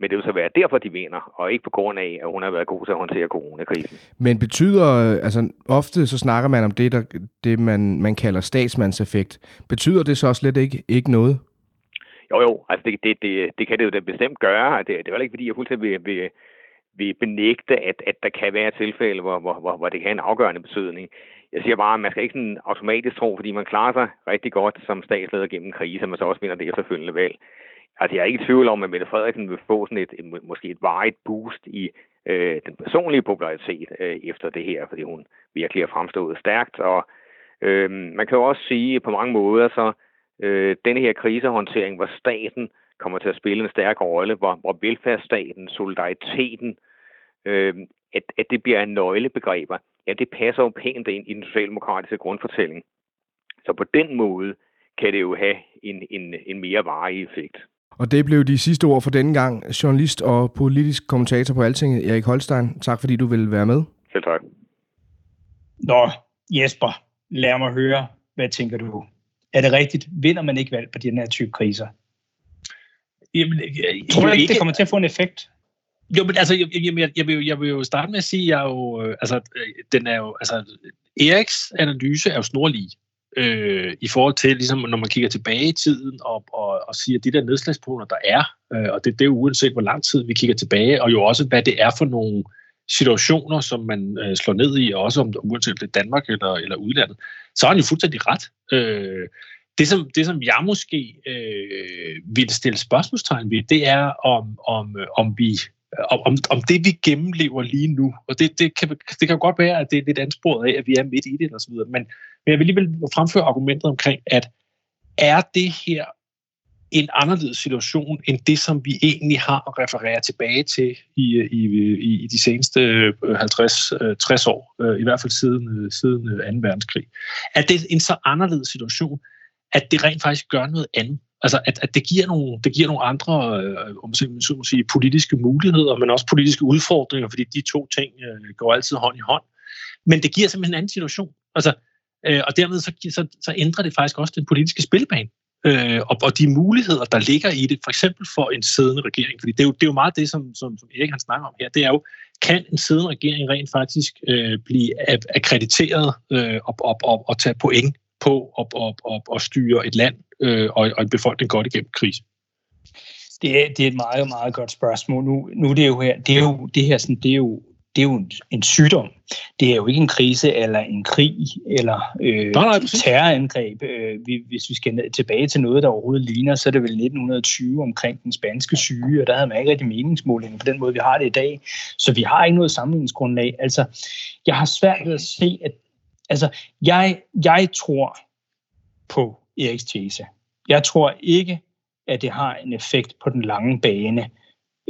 men det vil så være derfor, de vinder, og ikke på grund af, at hun har været god til at håndtere coronakrisen. Men betyder, altså ofte så snakker man om det, der, det man, man kalder statsmandseffekt. Betyder det så slet ikke, ikke noget? Jo, jo, altså det, det, det, det kan det jo da bestemt gøre. Det, det er jo ikke, fordi jeg fuldstændig vil, vil, vil benægte, at, at der kan være tilfælde, hvor, hvor, hvor, hvor det kan have en afgørende betydning. Jeg siger bare, at man skal ikke sådan automatisk tro, fordi man klarer sig rigtig godt som statsleder gennem krise, at man så også vinder det efterfølgende valg. Altså, jeg er ikke i tvivl om, at Mette Frederiksen vil få sådan et, et måske et varigt boost i øh, den personlige popularitet øh, efter det her, fordi hun virkelig har fremstået stærkt. Og øh, man kan jo også sige på mange måder, så øh, denne her krisehåndtering, hvor staten kommer til at spille en stærk rolle, hvor, hvor velfærdsstaten, solidariteten, øh, at, at det bliver en nøglebegreber, ja, det passer jo pænt ind i den socialdemokratiske grundfortælling. Så på den måde kan det jo have en, en, en mere varig effekt. Og det blev de sidste ord for denne gang. Journalist og politisk kommentator på Altinget, Erik Holstein. Tak fordi du ville være med. Selv tak. Nå, Jesper, lad mig høre, hvad tænker du? Er det rigtigt? Vinder man ikke valg på de her type kriser? Jamen, jeg, jeg, Tror du ikke, det kommer til at få en effekt? Jo, men altså, jeg, jeg, jeg, vil, jo, jeg vil jo starte med at sige, at jeg jo, øh, altså, øh, den er jo, altså, Eriks analyse er jo snorlig øh, i forhold til, ligesom når man kigger tilbage i tiden og, og, og siger, at de der nedslagspunkter, der er, øh, og det, det er jo uanset hvor lang tid vi kigger tilbage, og jo også, hvad det er for nogle situationer, som man øh, slår ned i, også om uanset om det er Danmark eller, eller udlandet, så har han jo fuldstændig ret. Øh, det, som, det, som jeg måske øh, vil stille spørgsmålstegn ved, det er, om, om, øh, om vi om, om det, vi gennemlever lige nu, og det, det, kan, det kan godt være, at det er lidt ansporet af, at vi er midt i det, og så videre, men, men jeg vil alligevel fremføre argumentet omkring, at er det her en anderledes situation end det, som vi egentlig har at referere tilbage til i, i, i, i de seneste øh, 50-60 øh, år, øh, i hvert fald siden, siden 2. verdenskrig. Er det en så anderledes situation, at det rent faktisk gør noget andet? Altså, at, at det, giver nogle, det giver nogle andre øh, om så må sige, politiske muligheder, men også politiske udfordringer, fordi de to ting øh, går altid hånd i hånd. Men det giver simpelthen en anden situation. Altså, øh, og dermed så, så, så ændrer det faktisk også den politiske spilbane øh, og, og de muligheder, der ligger i det, for eksempel for en siddende regering. Fordi det er jo, det er jo meget det, som, som, som Erik han snakker om her. Det er jo, kan en siddende regering rent faktisk øh, blive akkrediteret øh, og, og, og, og tage point på at og, og, og styre et land øh, og, og en befolkning godt igennem krise? Det er, det er et meget, meget godt spørgsmål. Nu, nu det er jo her, det er jo, det her sådan, det er jo det er jo en, en sygdom. Det er jo ikke en krise eller en krig eller øh, nej, nej, terrorangreb. Øh, hvis vi skal tilbage til noget, der overhovedet ligner, så er det vel 1920 omkring den spanske syge, og der havde man ikke rigtig meningsmåling på den måde, vi har det i dag. Så vi har ikke noget sammenligningsgrundlag. Altså, jeg har svært ved at se, at altså, jeg, jeg tror på Eriks tese. Jeg tror ikke, at det har en effekt på den lange bane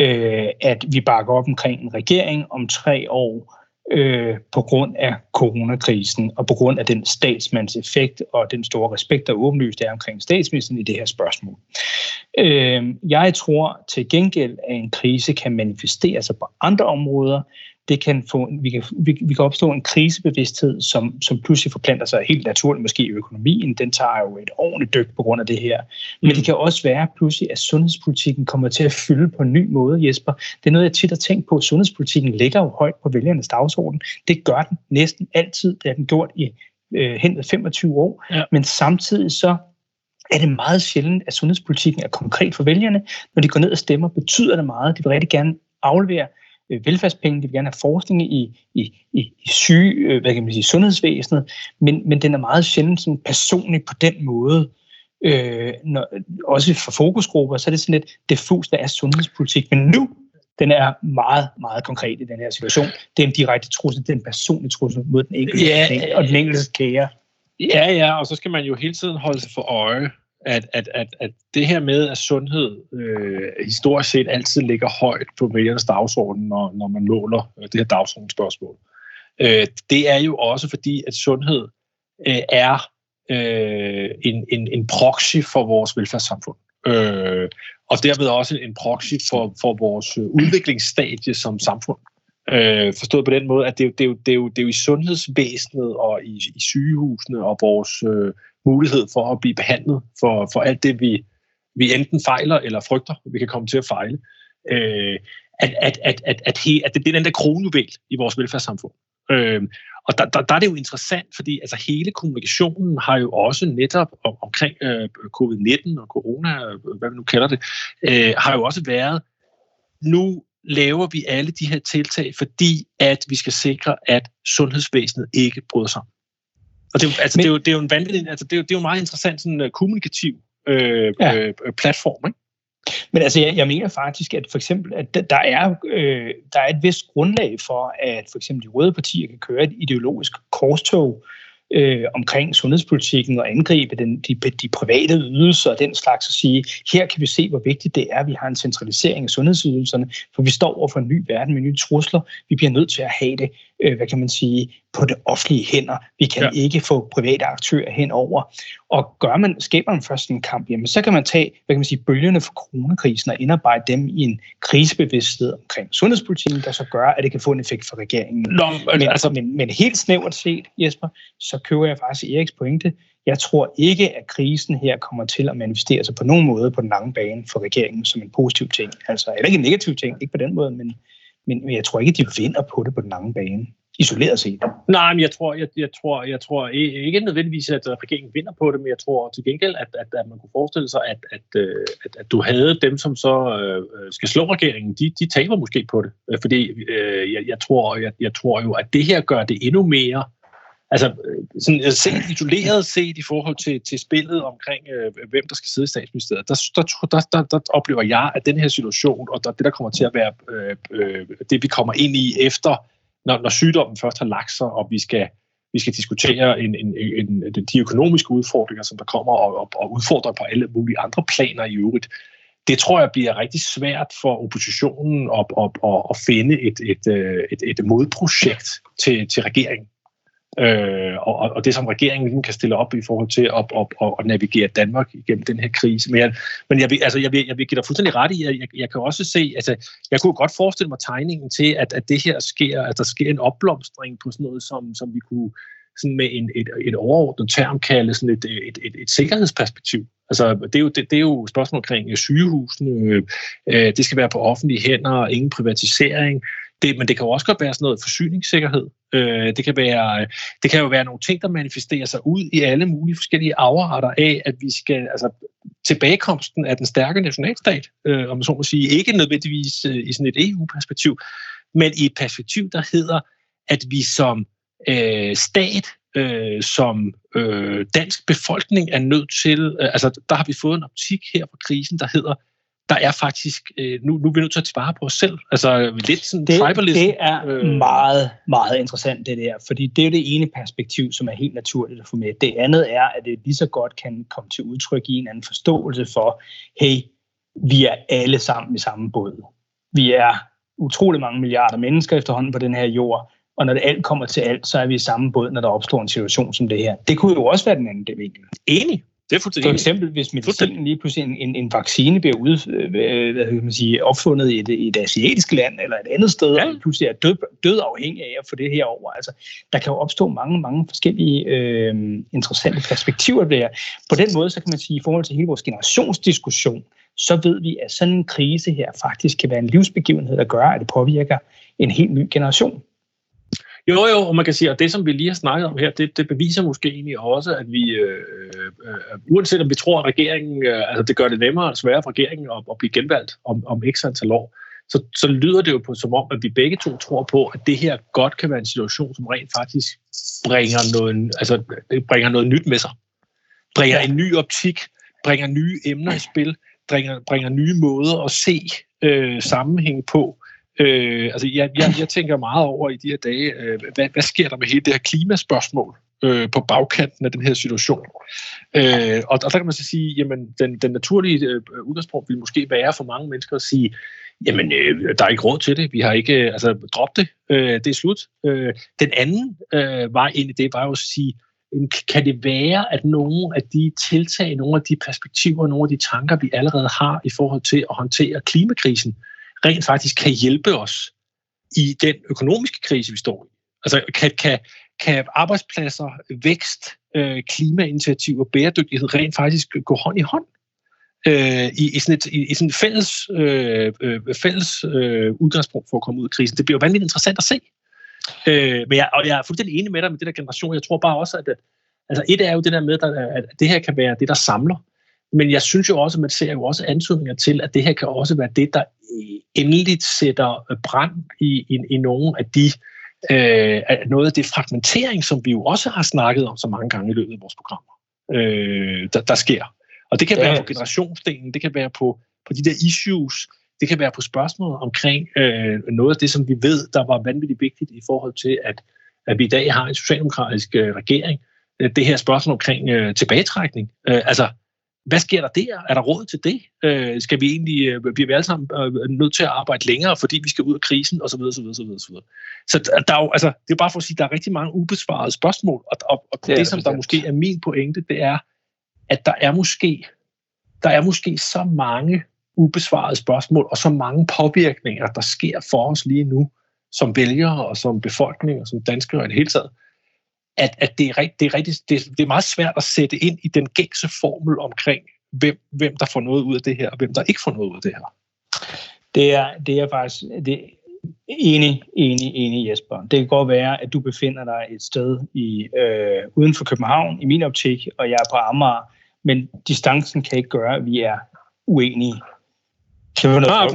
øh, at vi bakker op omkring en regering om tre år øh, på grund af coronakrisen og på grund af den statsmandseffekt og den store respekt, der åbenlyst er omkring statsministeren i det her spørgsmål. Øh, jeg tror til gengæld, at en krise kan manifestere sig på andre områder, det kan få, vi, kan, vi, vi kan opstå en krisebevidsthed, som, som pludselig forplanter sig helt naturligt, måske i økonomien. Den tager jo et ordentligt dyk på grund af det her. Men mm. det kan også være pludselig, at sundhedspolitikken kommer til at fylde på en ny måde, Jesper. Det er noget, jeg tit har tænkt på. Sundhedspolitikken ligger jo højt på vælgernes dagsorden. Det gør den næsten altid. Det har den gjort i øh, hen 25 år. Ja. Men samtidig så er det meget sjældent, at sundhedspolitikken er konkret for vælgerne. Når de går ned og stemmer, betyder det meget. De vil rigtig gerne aflevere velfærdspenge, de vil gerne have forskning i, i, i, i syge, øh, hvad kan man sige, sundhedsvæsenet, men, men den er meget sjældent sådan personlig på den måde. Øh, når, også for fokusgrupper, så er det sådan lidt diffust, hvad er sundhedspolitik. Men nu, den er meget, meget konkret i den her situation. Det er en direkte trussel, det er en personlig trussel mod den enkelte, ja, og den enkelte kære. Ja, ja, og så skal man jo hele tiden holde sig for øje, at, at, at, at det her med, at sundhed øh, historisk set altid ligger højt på vælgernes dagsorden, når, når man måler øh, det her dagsordensspørgsmål, øh, det er jo også fordi, at sundhed øh, er øh, en, en, en proxy for vores velfærdssamfund. Øh, og derved også en proxy for, for vores øh, udviklingsstadie som samfund. Øh, forstået på den måde, at det, det, er jo, det, er jo, det er jo i sundhedsvæsenet og i, i sygehusene og vores øh, mulighed for at blive behandlet for, for alt det, vi, vi enten fejler eller frygter, vi kan komme til at fejle. Øh, at, at, at, at, at, he, at det er den der kronjuvel i vores velfærdssamfund. Øh, og der, der, der er det jo interessant, fordi altså, hele kommunikationen har jo også netop om, omkring øh, covid-19 og corona, hvad vi nu kalder det, øh, har jo også været, nu laver vi alle de her tiltag, fordi at vi skal sikre, at sundhedsvæsenet ikke bryder sammen. Og det, altså, Men, det, er jo, det er jo en vanvittig, altså, det, er jo, det er jo en meget interessant sådan, uh, kommunikativ øh, ja. øh, platform, ikke? Men altså, jeg, jeg mener faktisk, at for eksempel, at der er, øh, der er et vist grundlag for, at for eksempel de røde partier kan køre et ideologisk korstog øh, omkring sundhedspolitikken og angribe den, de, de private ydelser og den slags og sige, her kan vi se, hvor vigtigt det er, at vi har en centralisering af sundhedsydelserne, for vi står over for en ny verden med nye trusler. Vi bliver nødt til at have det, øh, hvad kan man sige, på det offentlige hænder. Vi kan ja. ikke få private aktører henover. Og gør man, skaber man først en kamp, jamen, så kan man tage hvad kan man sige, bølgerne for coronakrisen og indarbejde dem i en krisebevidsthed omkring sundhedspolitikken, der så gør, at det kan få en effekt for regeringen. Nå, men, altså, men, men helt snævert set, Jesper, så køber jeg faktisk Eriks pointe. Jeg tror ikke, at krisen her kommer til at manifestere sig på nogen måde på den lange bane for regeringen som en positiv ting. Altså, eller ikke en negativ ting, ikke på den måde, men, men jeg tror ikke, at de vinder på det på den lange bane. isoleret set. Nej, men jeg tror, jeg, jeg tror, jeg tror ikke nødvendigvis, at regeringen vinder på det, men jeg tror til gengæld, at, at, at man kunne forestille sig, at, at, øh, at, at du havde dem, som så øh, skal slå regeringen, de, de taber måske på det. Øh, fordi øh, jeg, jeg, tror, jeg, jeg tror jo, at det her gør det endnu mere altså øh, sådan øh, set isoleret set i forhold til, til spillet omkring, øh, hvem der skal sidde i statsministeriet, der, der, der, der, der oplever jeg, at den her situation, og der, det der kommer til at være øh, øh, det, vi kommer ind i efter når, når sygdommen først har lagt sig, og vi skal, vi skal diskutere en, en, en, en, de økonomiske udfordringer, som der kommer, og, og, og udfordrer på alle mulige andre planer i øvrigt, det tror jeg bliver rigtig svært for oppositionen at, at, at, at finde et, et, øh, et, et modprojekt til, til regeringen øh, og, og det, som regeringen ligesom kan stille op i forhold til at, at, at, at navigere Danmark igennem den her krise. Men jeg, men jeg, vil, altså, jeg, vil, jeg vil give dig fuldstændig ret i, at jeg, jeg kan også se, altså, jeg kunne godt forestille mig tegningen til, at, at det her sker, at der sker en opblomstring på sådan noget, som, som vi kunne sådan med en, et, et overordnet term kalde sådan et, et, et, et sikkerhedsperspektiv. Altså, det er jo, det, det er jo spørgsmål omkring sygehusene. Øh, det skal være på offentlige hænder, ingen privatisering. Det, men det kan jo også godt være sådan noget forsyningssikkerhed. Øh, det, kan være, det kan jo være nogle ting, der manifesterer sig ud i alle mulige forskellige afarter af, at vi skal, altså tilbagekomsten af den stærke nationalstat, øh, om man så må sige, ikke nødvendigvis øh, i sådan et EU-perspektiv, men i et perspektiv, der hedder, at vi som øh, stat, øh, som øh, dansk befolkning er nødt til, øh, altså der har vi fået en optik her på krisen, der hedder, der er faktisk, øh, nu, nu er vi nødt til at spare på os selv. Altså lidt sådan det, tribalism. Det er øh. meget, meget interessant det der, fordi det er jo det ene perspektiv, som er helt naturligt at få med. Det andet er, at det lige så godt kan komme til udtryk i en anden forståelse for, hey, vi er alle sammen i samme båd. Vi er utrolig mange milliarder mennesker efterhånden på den her jord, og når det alt kommer til alt, så er vi i samme båd, når der opstår en situation som det her. Det kunne jo også være den anden vinkel. Enig. Det er For eksempel, hvis medicinen lige pludselig en, en, en vaccine bliver ud, øh, hvad kan man sige, opfundet i et, i et asiatisk land eller et andet sted, ja. og pludselig er død, død afhængig af at få det her over. Altså, der kan jo opstå mange, mange forskellige øh, interessante perspektiver der. På den måde, så kan man sige, i forhold til hele vores generationsdiskussion, så ved vi, at sådan en krise her faktisk kan være en livsbegivenhed, der gør, at det påvirker en helt ny generation. Jo, jo, og man kan sige, at det, som vi lige har snakket om her, det, det beviser måske egentlig også, at vi, øh, øh, øh, uanset om vi tror, at regeringen, øh, altså det gør det nemmere og sværere for regeringen at, at blive genvalgt om, om x antal år, så, så lyder det jo på, som om, at vi begge to tror på, at det her godt kan være en situation, som rent faktisk bringer noget, altså, bringer noget nyt med sig. Bringer en ny optik, bringer nye emner i spil, bringer, bringer nye måder at se øh, sammenhæng på, Øh, altså, jeg, jeg, jeg tænker meget over i de her dage, øh, hvad, hvad sker der med hele det her klimaspørgsmål øh, på bagkanten af den her situation? Øh, og, og der kan man så sige, jamen, den, den naturlige øh, udgangspunkt vil måske være for mange mennesker at sige, jamen, øh, der er ikke råd til det, vi har ikke, øh, altså, drop det, øh, det er slut. Øh, den anden øh, vej ind i det var jo at sige, kan det være, at nogle af de tiltag, nogle af de perspektiver, nogle af de tanker, vi allerede har i forhold til at håndtere klimakrisen, rent faktisk kan hjælpe os i den økonomiske krise, vi står i. Altså kan, kan, kan arbejdspladser, vækst, øh, klimainitiativer, bæredygtighed rent faktisk gå hånd i hånd øh, i, i, sådan et, i, i sådan et fælles, øh, øh, fælles øh, udgangspunkt for at komme ud af krisen. Det bliver jo vanvittigt interessant at se. Øh, men jeg, og jeg er fuldstændig enig med dig med det der generation. Jeg tror bare også, at, at altså et er jo det der med, at det her kan være det, der samler. Men jeg synes jo også, at man ser jo også antydninger til, at det her kan også være det, der endeligt sætter brand i, i, i nogle af de øh, noget af det fragmentering, som vi jo også har snakket om så mange gange i løbet af vores programmer, øh, der, der sker. Og det kan være på generationsdelen, det kan være på, på de der issues, det kan være på spørgsmålet omkring øh, noget af det, som vi ved, der var vanvittigt vigtigt i forhold til, at, at vi i dag har en socialdemokratisk øh, regering. Det her spørgsmål omkring øh, tilbagetrækning. Øh, altså, hvad sker der der? Er der råd til det? Øh, skal vi egentlig, øh, bliver vi alle sammen øh, nødt til at arbejde længere, fordi vi skal ud af krisen, osv. Så, videre, så, videre, så, videre. så der er jo, altså, det er bare for at sige, at der er rigtig mange ubesvarede spørgsmål, og, og, og det, det, som der måske er min pointe, det er, at der er måske, der er måske så mange ubesvarede spørgsmål, og så mange påvirkninger, der sker for os lige nu, som vælgere og som befolkning og som danskere i det hele taget, at, at det, er, rigt, det, er rigtig, det, det er meget svært at sætte ind i den gængse formel omkring, hvem, hvem der får noget ud af det her, og hvem der ikke får noget ud af det her. Det er, det er faktisk, det, Enig, enig, enig Jesper. Det kan godt være, at du befinder dig et sted i øh, uden for København, i min optik, og jeg er på Amager, men distancen kan ikke gøre, at vi er uenige. Kan vi noget ah,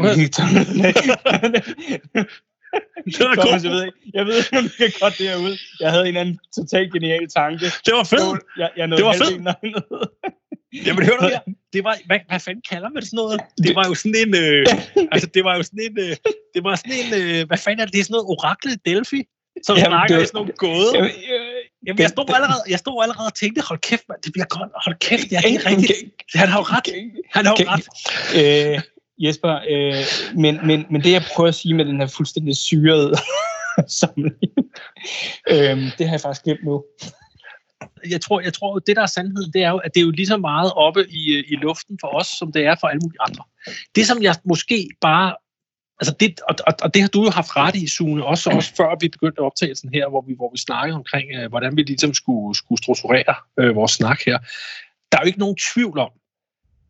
Thomas, jeg ved, ikke, jeg ved ikke, om det kan godt derude. Jeg havde en anden totalt genial tanke. Det var fedt. Jeg, jeg det var fedt. Jamen hør du her, det var, hvad, hvad fanden kalder man sådan noget? Det var jo sådan en, øh, altså det var jo sådan en, øh, det var sådan en, øh, hvad fanden er det, det er sådan noget oraklet Delphi, som Jamen, snakker det, i sådan nogle gåde. Jamen, Jamen, jeg stod allerede, jeg stod allerede og tænkte, hold kæft, man, det bliver godt, hold kæft, det er helt rigtigt. Han har jo ret, han har jo ret. Øh, Jesper, øh, men, men, men det jeg prøver at sige med den her fuldstændig syrede samling, øh, det har jeg faktisk glemt nu jeg tror, jeg tror, det der er sandheden, det er jo, at det er jo lige så meget oppe i, øh, i luften for os, som det er for alle mulige andre. Det, som jeg måske bare Altså det, og, og, og det har du jo haft ret i, Sune, også, også før vi begyndte optagelsen her, hvor vi, hvor vi snakkede omkring, øh, hvordan vi ligesom skulle, skulle strukturere øh, vores snak her. Der er jo ikke nogen tvivl om,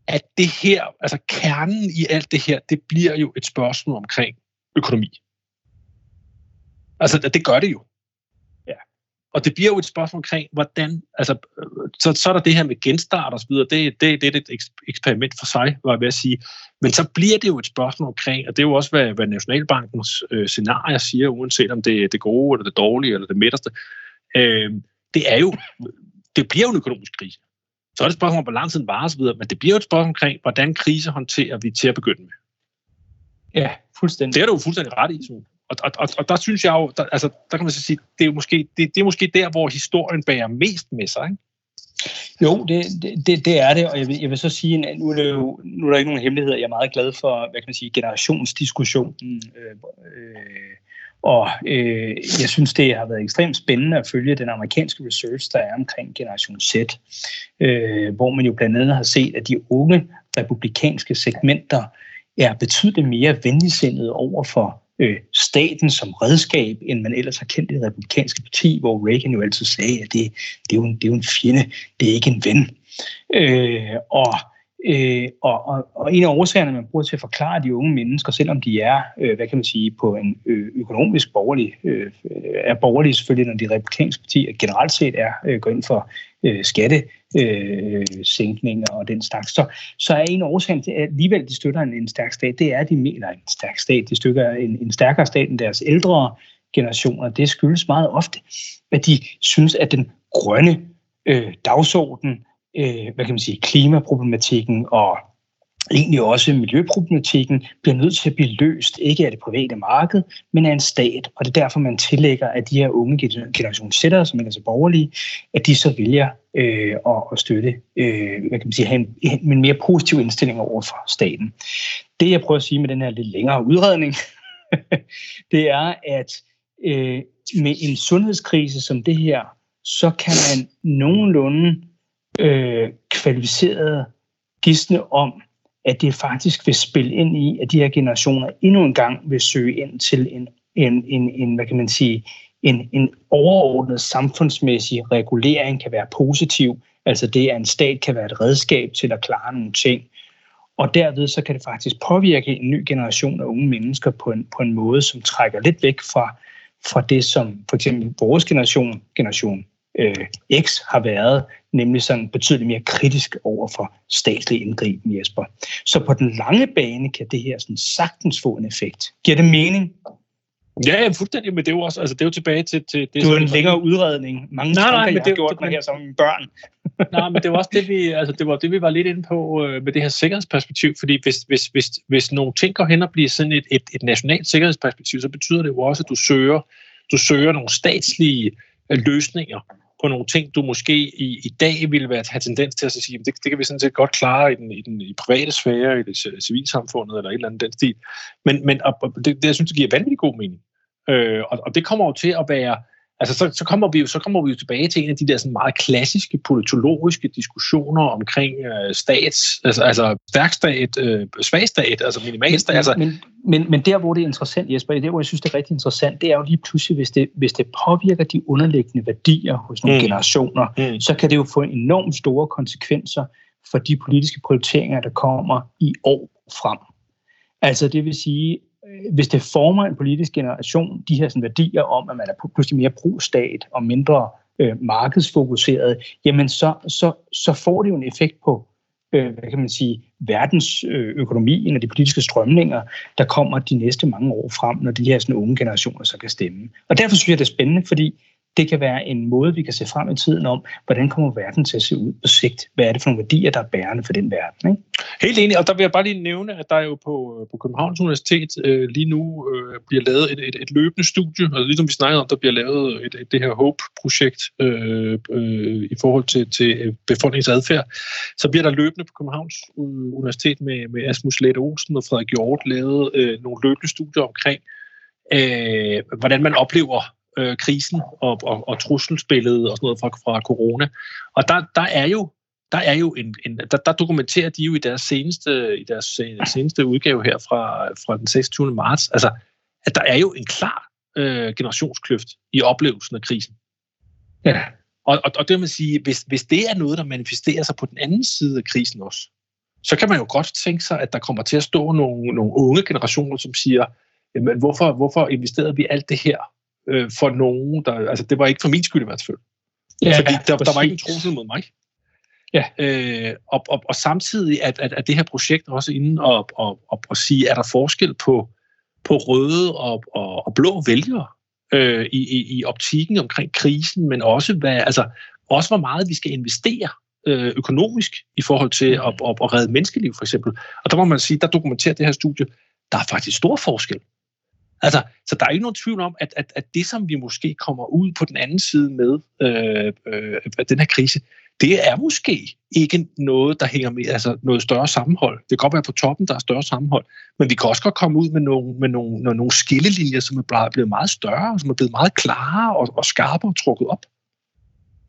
at det her, altså kernen i alt det her, det bliver jo et spørgsmål omkring økonomi. Altså det gør det jo. Og det bliver jo et spørgsmål omkring, hvordan, altså, så, så er der det her med genstart og så videre, det, det, det er et eksperiment for sig, var jeg ved at sige. Men så bliver det jo et spørgsmål omkring, og det er jo også, hvad, hvad Nationalbankens øh, scenarier siger, uanset om det er det gode, eller det dårlige, eller det midterste. Øh, det er jo, det bliver jo en økonomisk krise. Så er det et spørgsmål om, hvor lang tid den varer osv., men det bliver jo et spørgsmål omkring, hvordan krise håndterer vi til at begynde med. Ja, fuldstændig. Det er du jo fuldstændig ret i, Sune. Og, og, og, og der synes jeg jo, der, altså, der kan man så sige, det er, måske, det, det er måske der, hvor historien bærer mest med sig, ikke? Jo, det, det, det er det, og jeg vil, jeg vil så sige, at nu er, det jo, nu er der ikke nogen hemmeligheder. Jeg er meget glad for, hvad kan man sige, generationsdiskussionen. Øh, øh, og øh, jeg synes, det har været ekstremt spændende at følge den amerikanske research, der er omkring Generation Z, øh, hvor man jo blandt andet har set, at de unge republikanske segmenter er betydeligt mere venligsindede over for øh, staten som redskab, end man ellers har kendt i det republikanske parti, hvor Reagan jo altid sagde, at det, det, er, jo en, det er jo en fjende, det er ikke en ven. Øh, og Øh, og, og, og en af årsagerne, man bruger til at forklare de unge mennesker, selvom de er, øh, hvad kan man sige, på en ø- økonomisk borgerlig, øh, er borgerlige selvfølgelig, når de republikanske partier generelt set er, øh, går ind for øh, skattesænkninger øh, og den slags, så, så er en af årsagen til, at alligevel de støtter en, en stærk stat, det er, at de mener en stærk stat, de støtter en, en stærkere stat end deres ældre generationer. Det skyldes meget ofte, at de synes, at den grønne øh, dagsorden, øh, hvad kan man sige, klimaproblematikken og egentlig også miljøproblematikken bliver nødt til at blive løst, ikke af det private marked, men af en stat. Og det er derfor, man tillægger, at de her unge generationssættere, som er så borgerlige, at de så vælger øh, at, at støtte, øh, hvad kan man sige, have en, en mere positiv indstilling over for staten. Det, jeg prøver at sige med den her lidt længere udredning, det er, at øh, med en sundhedskrise som det her, så kan man nogenlunde øh, kvalificerede gidsne om, at det faktisk vil spille ind i, at de her generationer endnu en gang vil søge ind til en, en, en, en hvad kan man sige, en, en overordnet samfundsmæssig regulering kan være positiv. Altså det, at en stat kan være et redskab til at klare nogle ting. Og derved så kan det faktisk påvirke en ny generation af unge mennesker på en, på en måde, som trækker lidt væk fra, fra det, som for eksempel vores generation, generation øh, X har været, nemlig sådan betydeligt mere kritisk over for statslig indgriben, Jesper. Så på den lange bane kan det her sådan sagtens få en effekt. Giver det mening? Ja, fuldstændig, men det er jo også, altså det er jo tilbage til... til det, det er en længere udredning. Mange nej, nej, men jeg det, har gjort det, mig her som børn. nej, men det var også det, vi, altså det var det, vi var lidt inde på øh, med det her sikkerhedsperspektiv, fordi hvis, hvis, hvis, hvis nogle ting går hen og bliver sådan et, et, et nationalt sikkerhedsperspektiv, så betyder det jo også, at du søger, du søger nogle statslige øh, løsninger på nogle ting, du måske i, i dag ville være, have tendens til at sige, det, det kan vi sådan set godt klare i den, i den i private sfære, i det civilsamfundet eller et eller andet den stil. Men, men og, det, det, jeg synes, det giver vanvittig god mening. Øh, og, og det kommer jo til at være altså så, så, kommer vi jo, så kommer vi jo tilbage til en af de der sådan meget klassiske politologiske diskussioner omkring øh, stats, altså, altså stærkstat, øh, svagstat, altså minimalstat. Altså. Men, men, men der, hvor det er interessant, Jesper, det, hvor jeg synes, det er rigtig interessant, det er jo lige pludselig, hvis det, hvis det påvirker de underliggende værdier hos nogle mm. generationer, mm. så kan det jo få enormt store konsekvenser for de politiske prioriteringer, der kommer i år frem. Altså det vil sige, hvis det former en politisk generation, de her sådan, værdier om, at man er pludselig mere pro-stat og mindre øh, markedsfokuseret, jamen så, så, så får det jo en effekt på, øh, hvad kan man sige, verdensøkonomien og de politiske strømninger, der kommer de næste mange år frem, når de her sådan, unge generationer så kan stemme. Og derfor synes jeg, det er spændende, fordi det kan være en måde, vi kan se frem i tiden om, hvordan kommer verden til at se ud på sigt? Hvad er det for nogle værdier, der er bærende for den verden? Ikke? Helt enig, og der vil jeg bare lige nævne, at der jo på, øh, på Københavns Universitet øh, lige nu øh, bliver lavet et, et, et løbende studie, og ligesom vi snakkede om, der bliver lavet et, et, det her HOPE-projekt øh, øh, i forhold til, til øh, befolkningsadfærd, så bliver der løbende på Københavns øh, Universitet med, med Asmus Lette Olsen og Frederik Hjort lavet øh, nogle løbende studier omkring, øh, hvordan man oplever øh, krisen og, og, og trusselsbilledet og sådan noget fra, fra corona. Og der, der er jo der er jo en, en der, der dokumenterer de jo i deres seneste i deres seneste udgave her fra, fra den 26. marts, altså at der er jo en klar øh, generationskløft i oplevelsen af krisen. Ja. Og, og, og det vil sige, hvis, hvis det er noget, der manifesterer sig på den anden side af krisen også, så kan man jo godt tænke sig, at der kommer til at stå nogle, nogle unge generationer, som siger, jamen, hvorfor, hvorfor investerede vi alt det her øh, for nogen, der, altså det var ikke for min skyld i hvert fald. Ja, Fordi der, der var ikke en trussel mod mig. Ja. Øh, og, og, og samtidig at, at, at det her projekt også inde og, og, og, og sige, er der forskel på, på røde og, og, og blå vælgere øh, i, i, i optikken omkring krisen, men også, hvad, altså, også hvor meget vi skal investere øh, økonomisk i forhold til at, at, at redde menneskeliv, for eksempel. Og der må man sige, der dokumenterer det her studie, der er faktisk stor forskel Altså, så der er ikke nogen tvivl om, at, at, at det, som vi måske kommer ud på den anden side med øh, øh, den her krise, det er måske ikke noget, der hænger med, altså noget større sammenhold. Det kan godt være på toppen, der er større sammenhold, men vi kan også godt komme ud med nogle, med nogle, med nogle skillelinjer, som er blevet meget større, som er blevet meget klarere og, og skarpere og trukket op.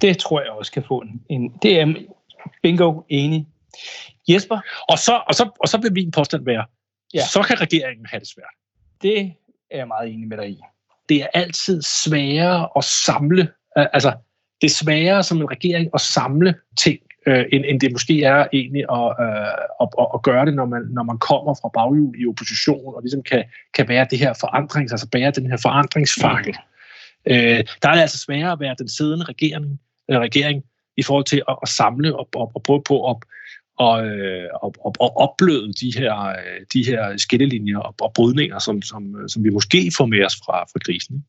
Det tror jeg også kan få en... en det er bingo enig. Jesper? Og så, og så, og så vil min påstand være, ja. så kan regeringen have det svært. Det er jeg meget enig med dig i. Det er altid sværere at samle, øh, altså det er sværere som en regering at samle ting, øh, end, end det måske er egentlig at, øh, at, at, at gøre det, når man, når man kommer fra baghjul i opposition, og ligesom kan, kan være det her forandrings, altså bære den her forandringsfakkel. Øh, der er det altså sværere at være den siddende regering, øh, regering i forhold til at, at samle og, og, og prøve på at, og, øh, og, og, og opbløde de her, de her skillelinjer og, og brydninger, som, som, som vi måske får med os fra, fra krisen.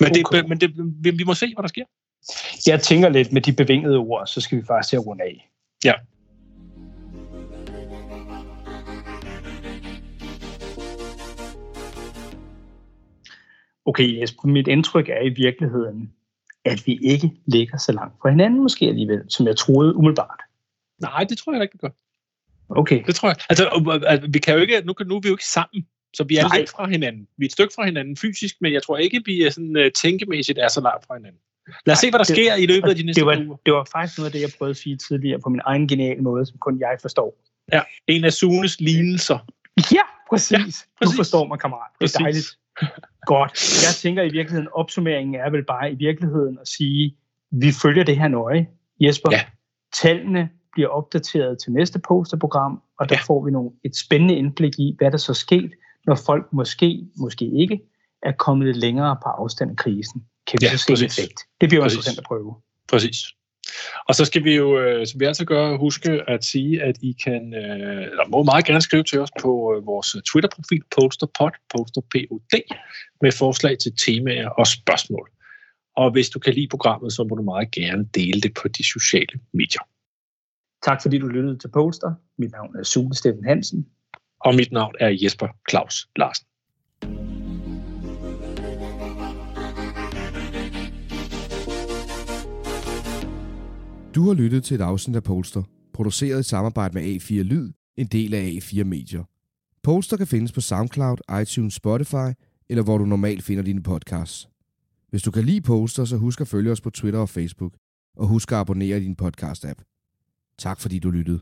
Men, okay. det, men det, vi, vi må se, hvad der sker. Jeg tænker lidt med de bevingede ord, så skal vi faktisk til at runde af. Ja. Okay, Jesper, mit indtryk er i virkeligheden, at vi ikke ligger så langt fra hinanden måske alligevel, som jeg troede umiddelbart. Nej, det tror jeg ikke, det gør. Okay. Det tror jeg. Altså, altså, vi kan jo ikke, nu, nu er vi jo ikke sammen, så vi er Nej. lidt fra hinanden. Vi er et stykke fra hinanden fysisk, men jeg tror ikke, vi er sådan, uh, tænkemæssigt er så langt fra hinanden. Lad os Nej, se, hvad der det, sker i løbet af de næste det var, uger. Det var faktisk noget af det, jeg prøvede at sige tidligere på min egen geniale måde, som kun jeg forstår. Ja, en af Sunes lignelser. Ja, præcis. Ja, præcis. Du forstår mig, kammerat. Det er præcis. dejligt. Godt. Jeg tænker i virkeligheden, opsummeringen er vel bare i virkeligheden at sige, vi følger det her nøje. Jesper, ja. tallene bliver opdateret til næste posterprogram, og der ja. får vi nogle, et spændende indblik i, hvad der så sket, når folk måske, måske ikke, er kommet længere på afstand af krisen. Kan vi ja, så se præcis. en effekt? Det bliver præcis. interessant at prøve. Præcis. Og så skal vi jo, øh, som vi altid gør, huske at sige, at I kan, øh, eller må meget gerne skrive til os på øh, vores Twitter-profil, posterpod, posterpod, med forslag til temaer og spørgsmål. Og hvis du kan lide programmet, så må du meget gerne dele det på de sociale medier. Tak fordi du lyttede til Poster. Mit navn er Sune Steffen Hansen. Og mit navn er Jesper Claus Larsen. Du har lyttet til et afsnit af Polster, produceret i samarbejde med A4 Lyd, en del af A4 Medier. Polster kan findes på SoundCloud, iTunes, Spotify eller hvor du normalt finder dine podcasts. Hvis du kan lide Polster, så husk at følge os på Twitter og Facebook, og husk at abonnere i din podcast-app. Tak fordi du lyttede.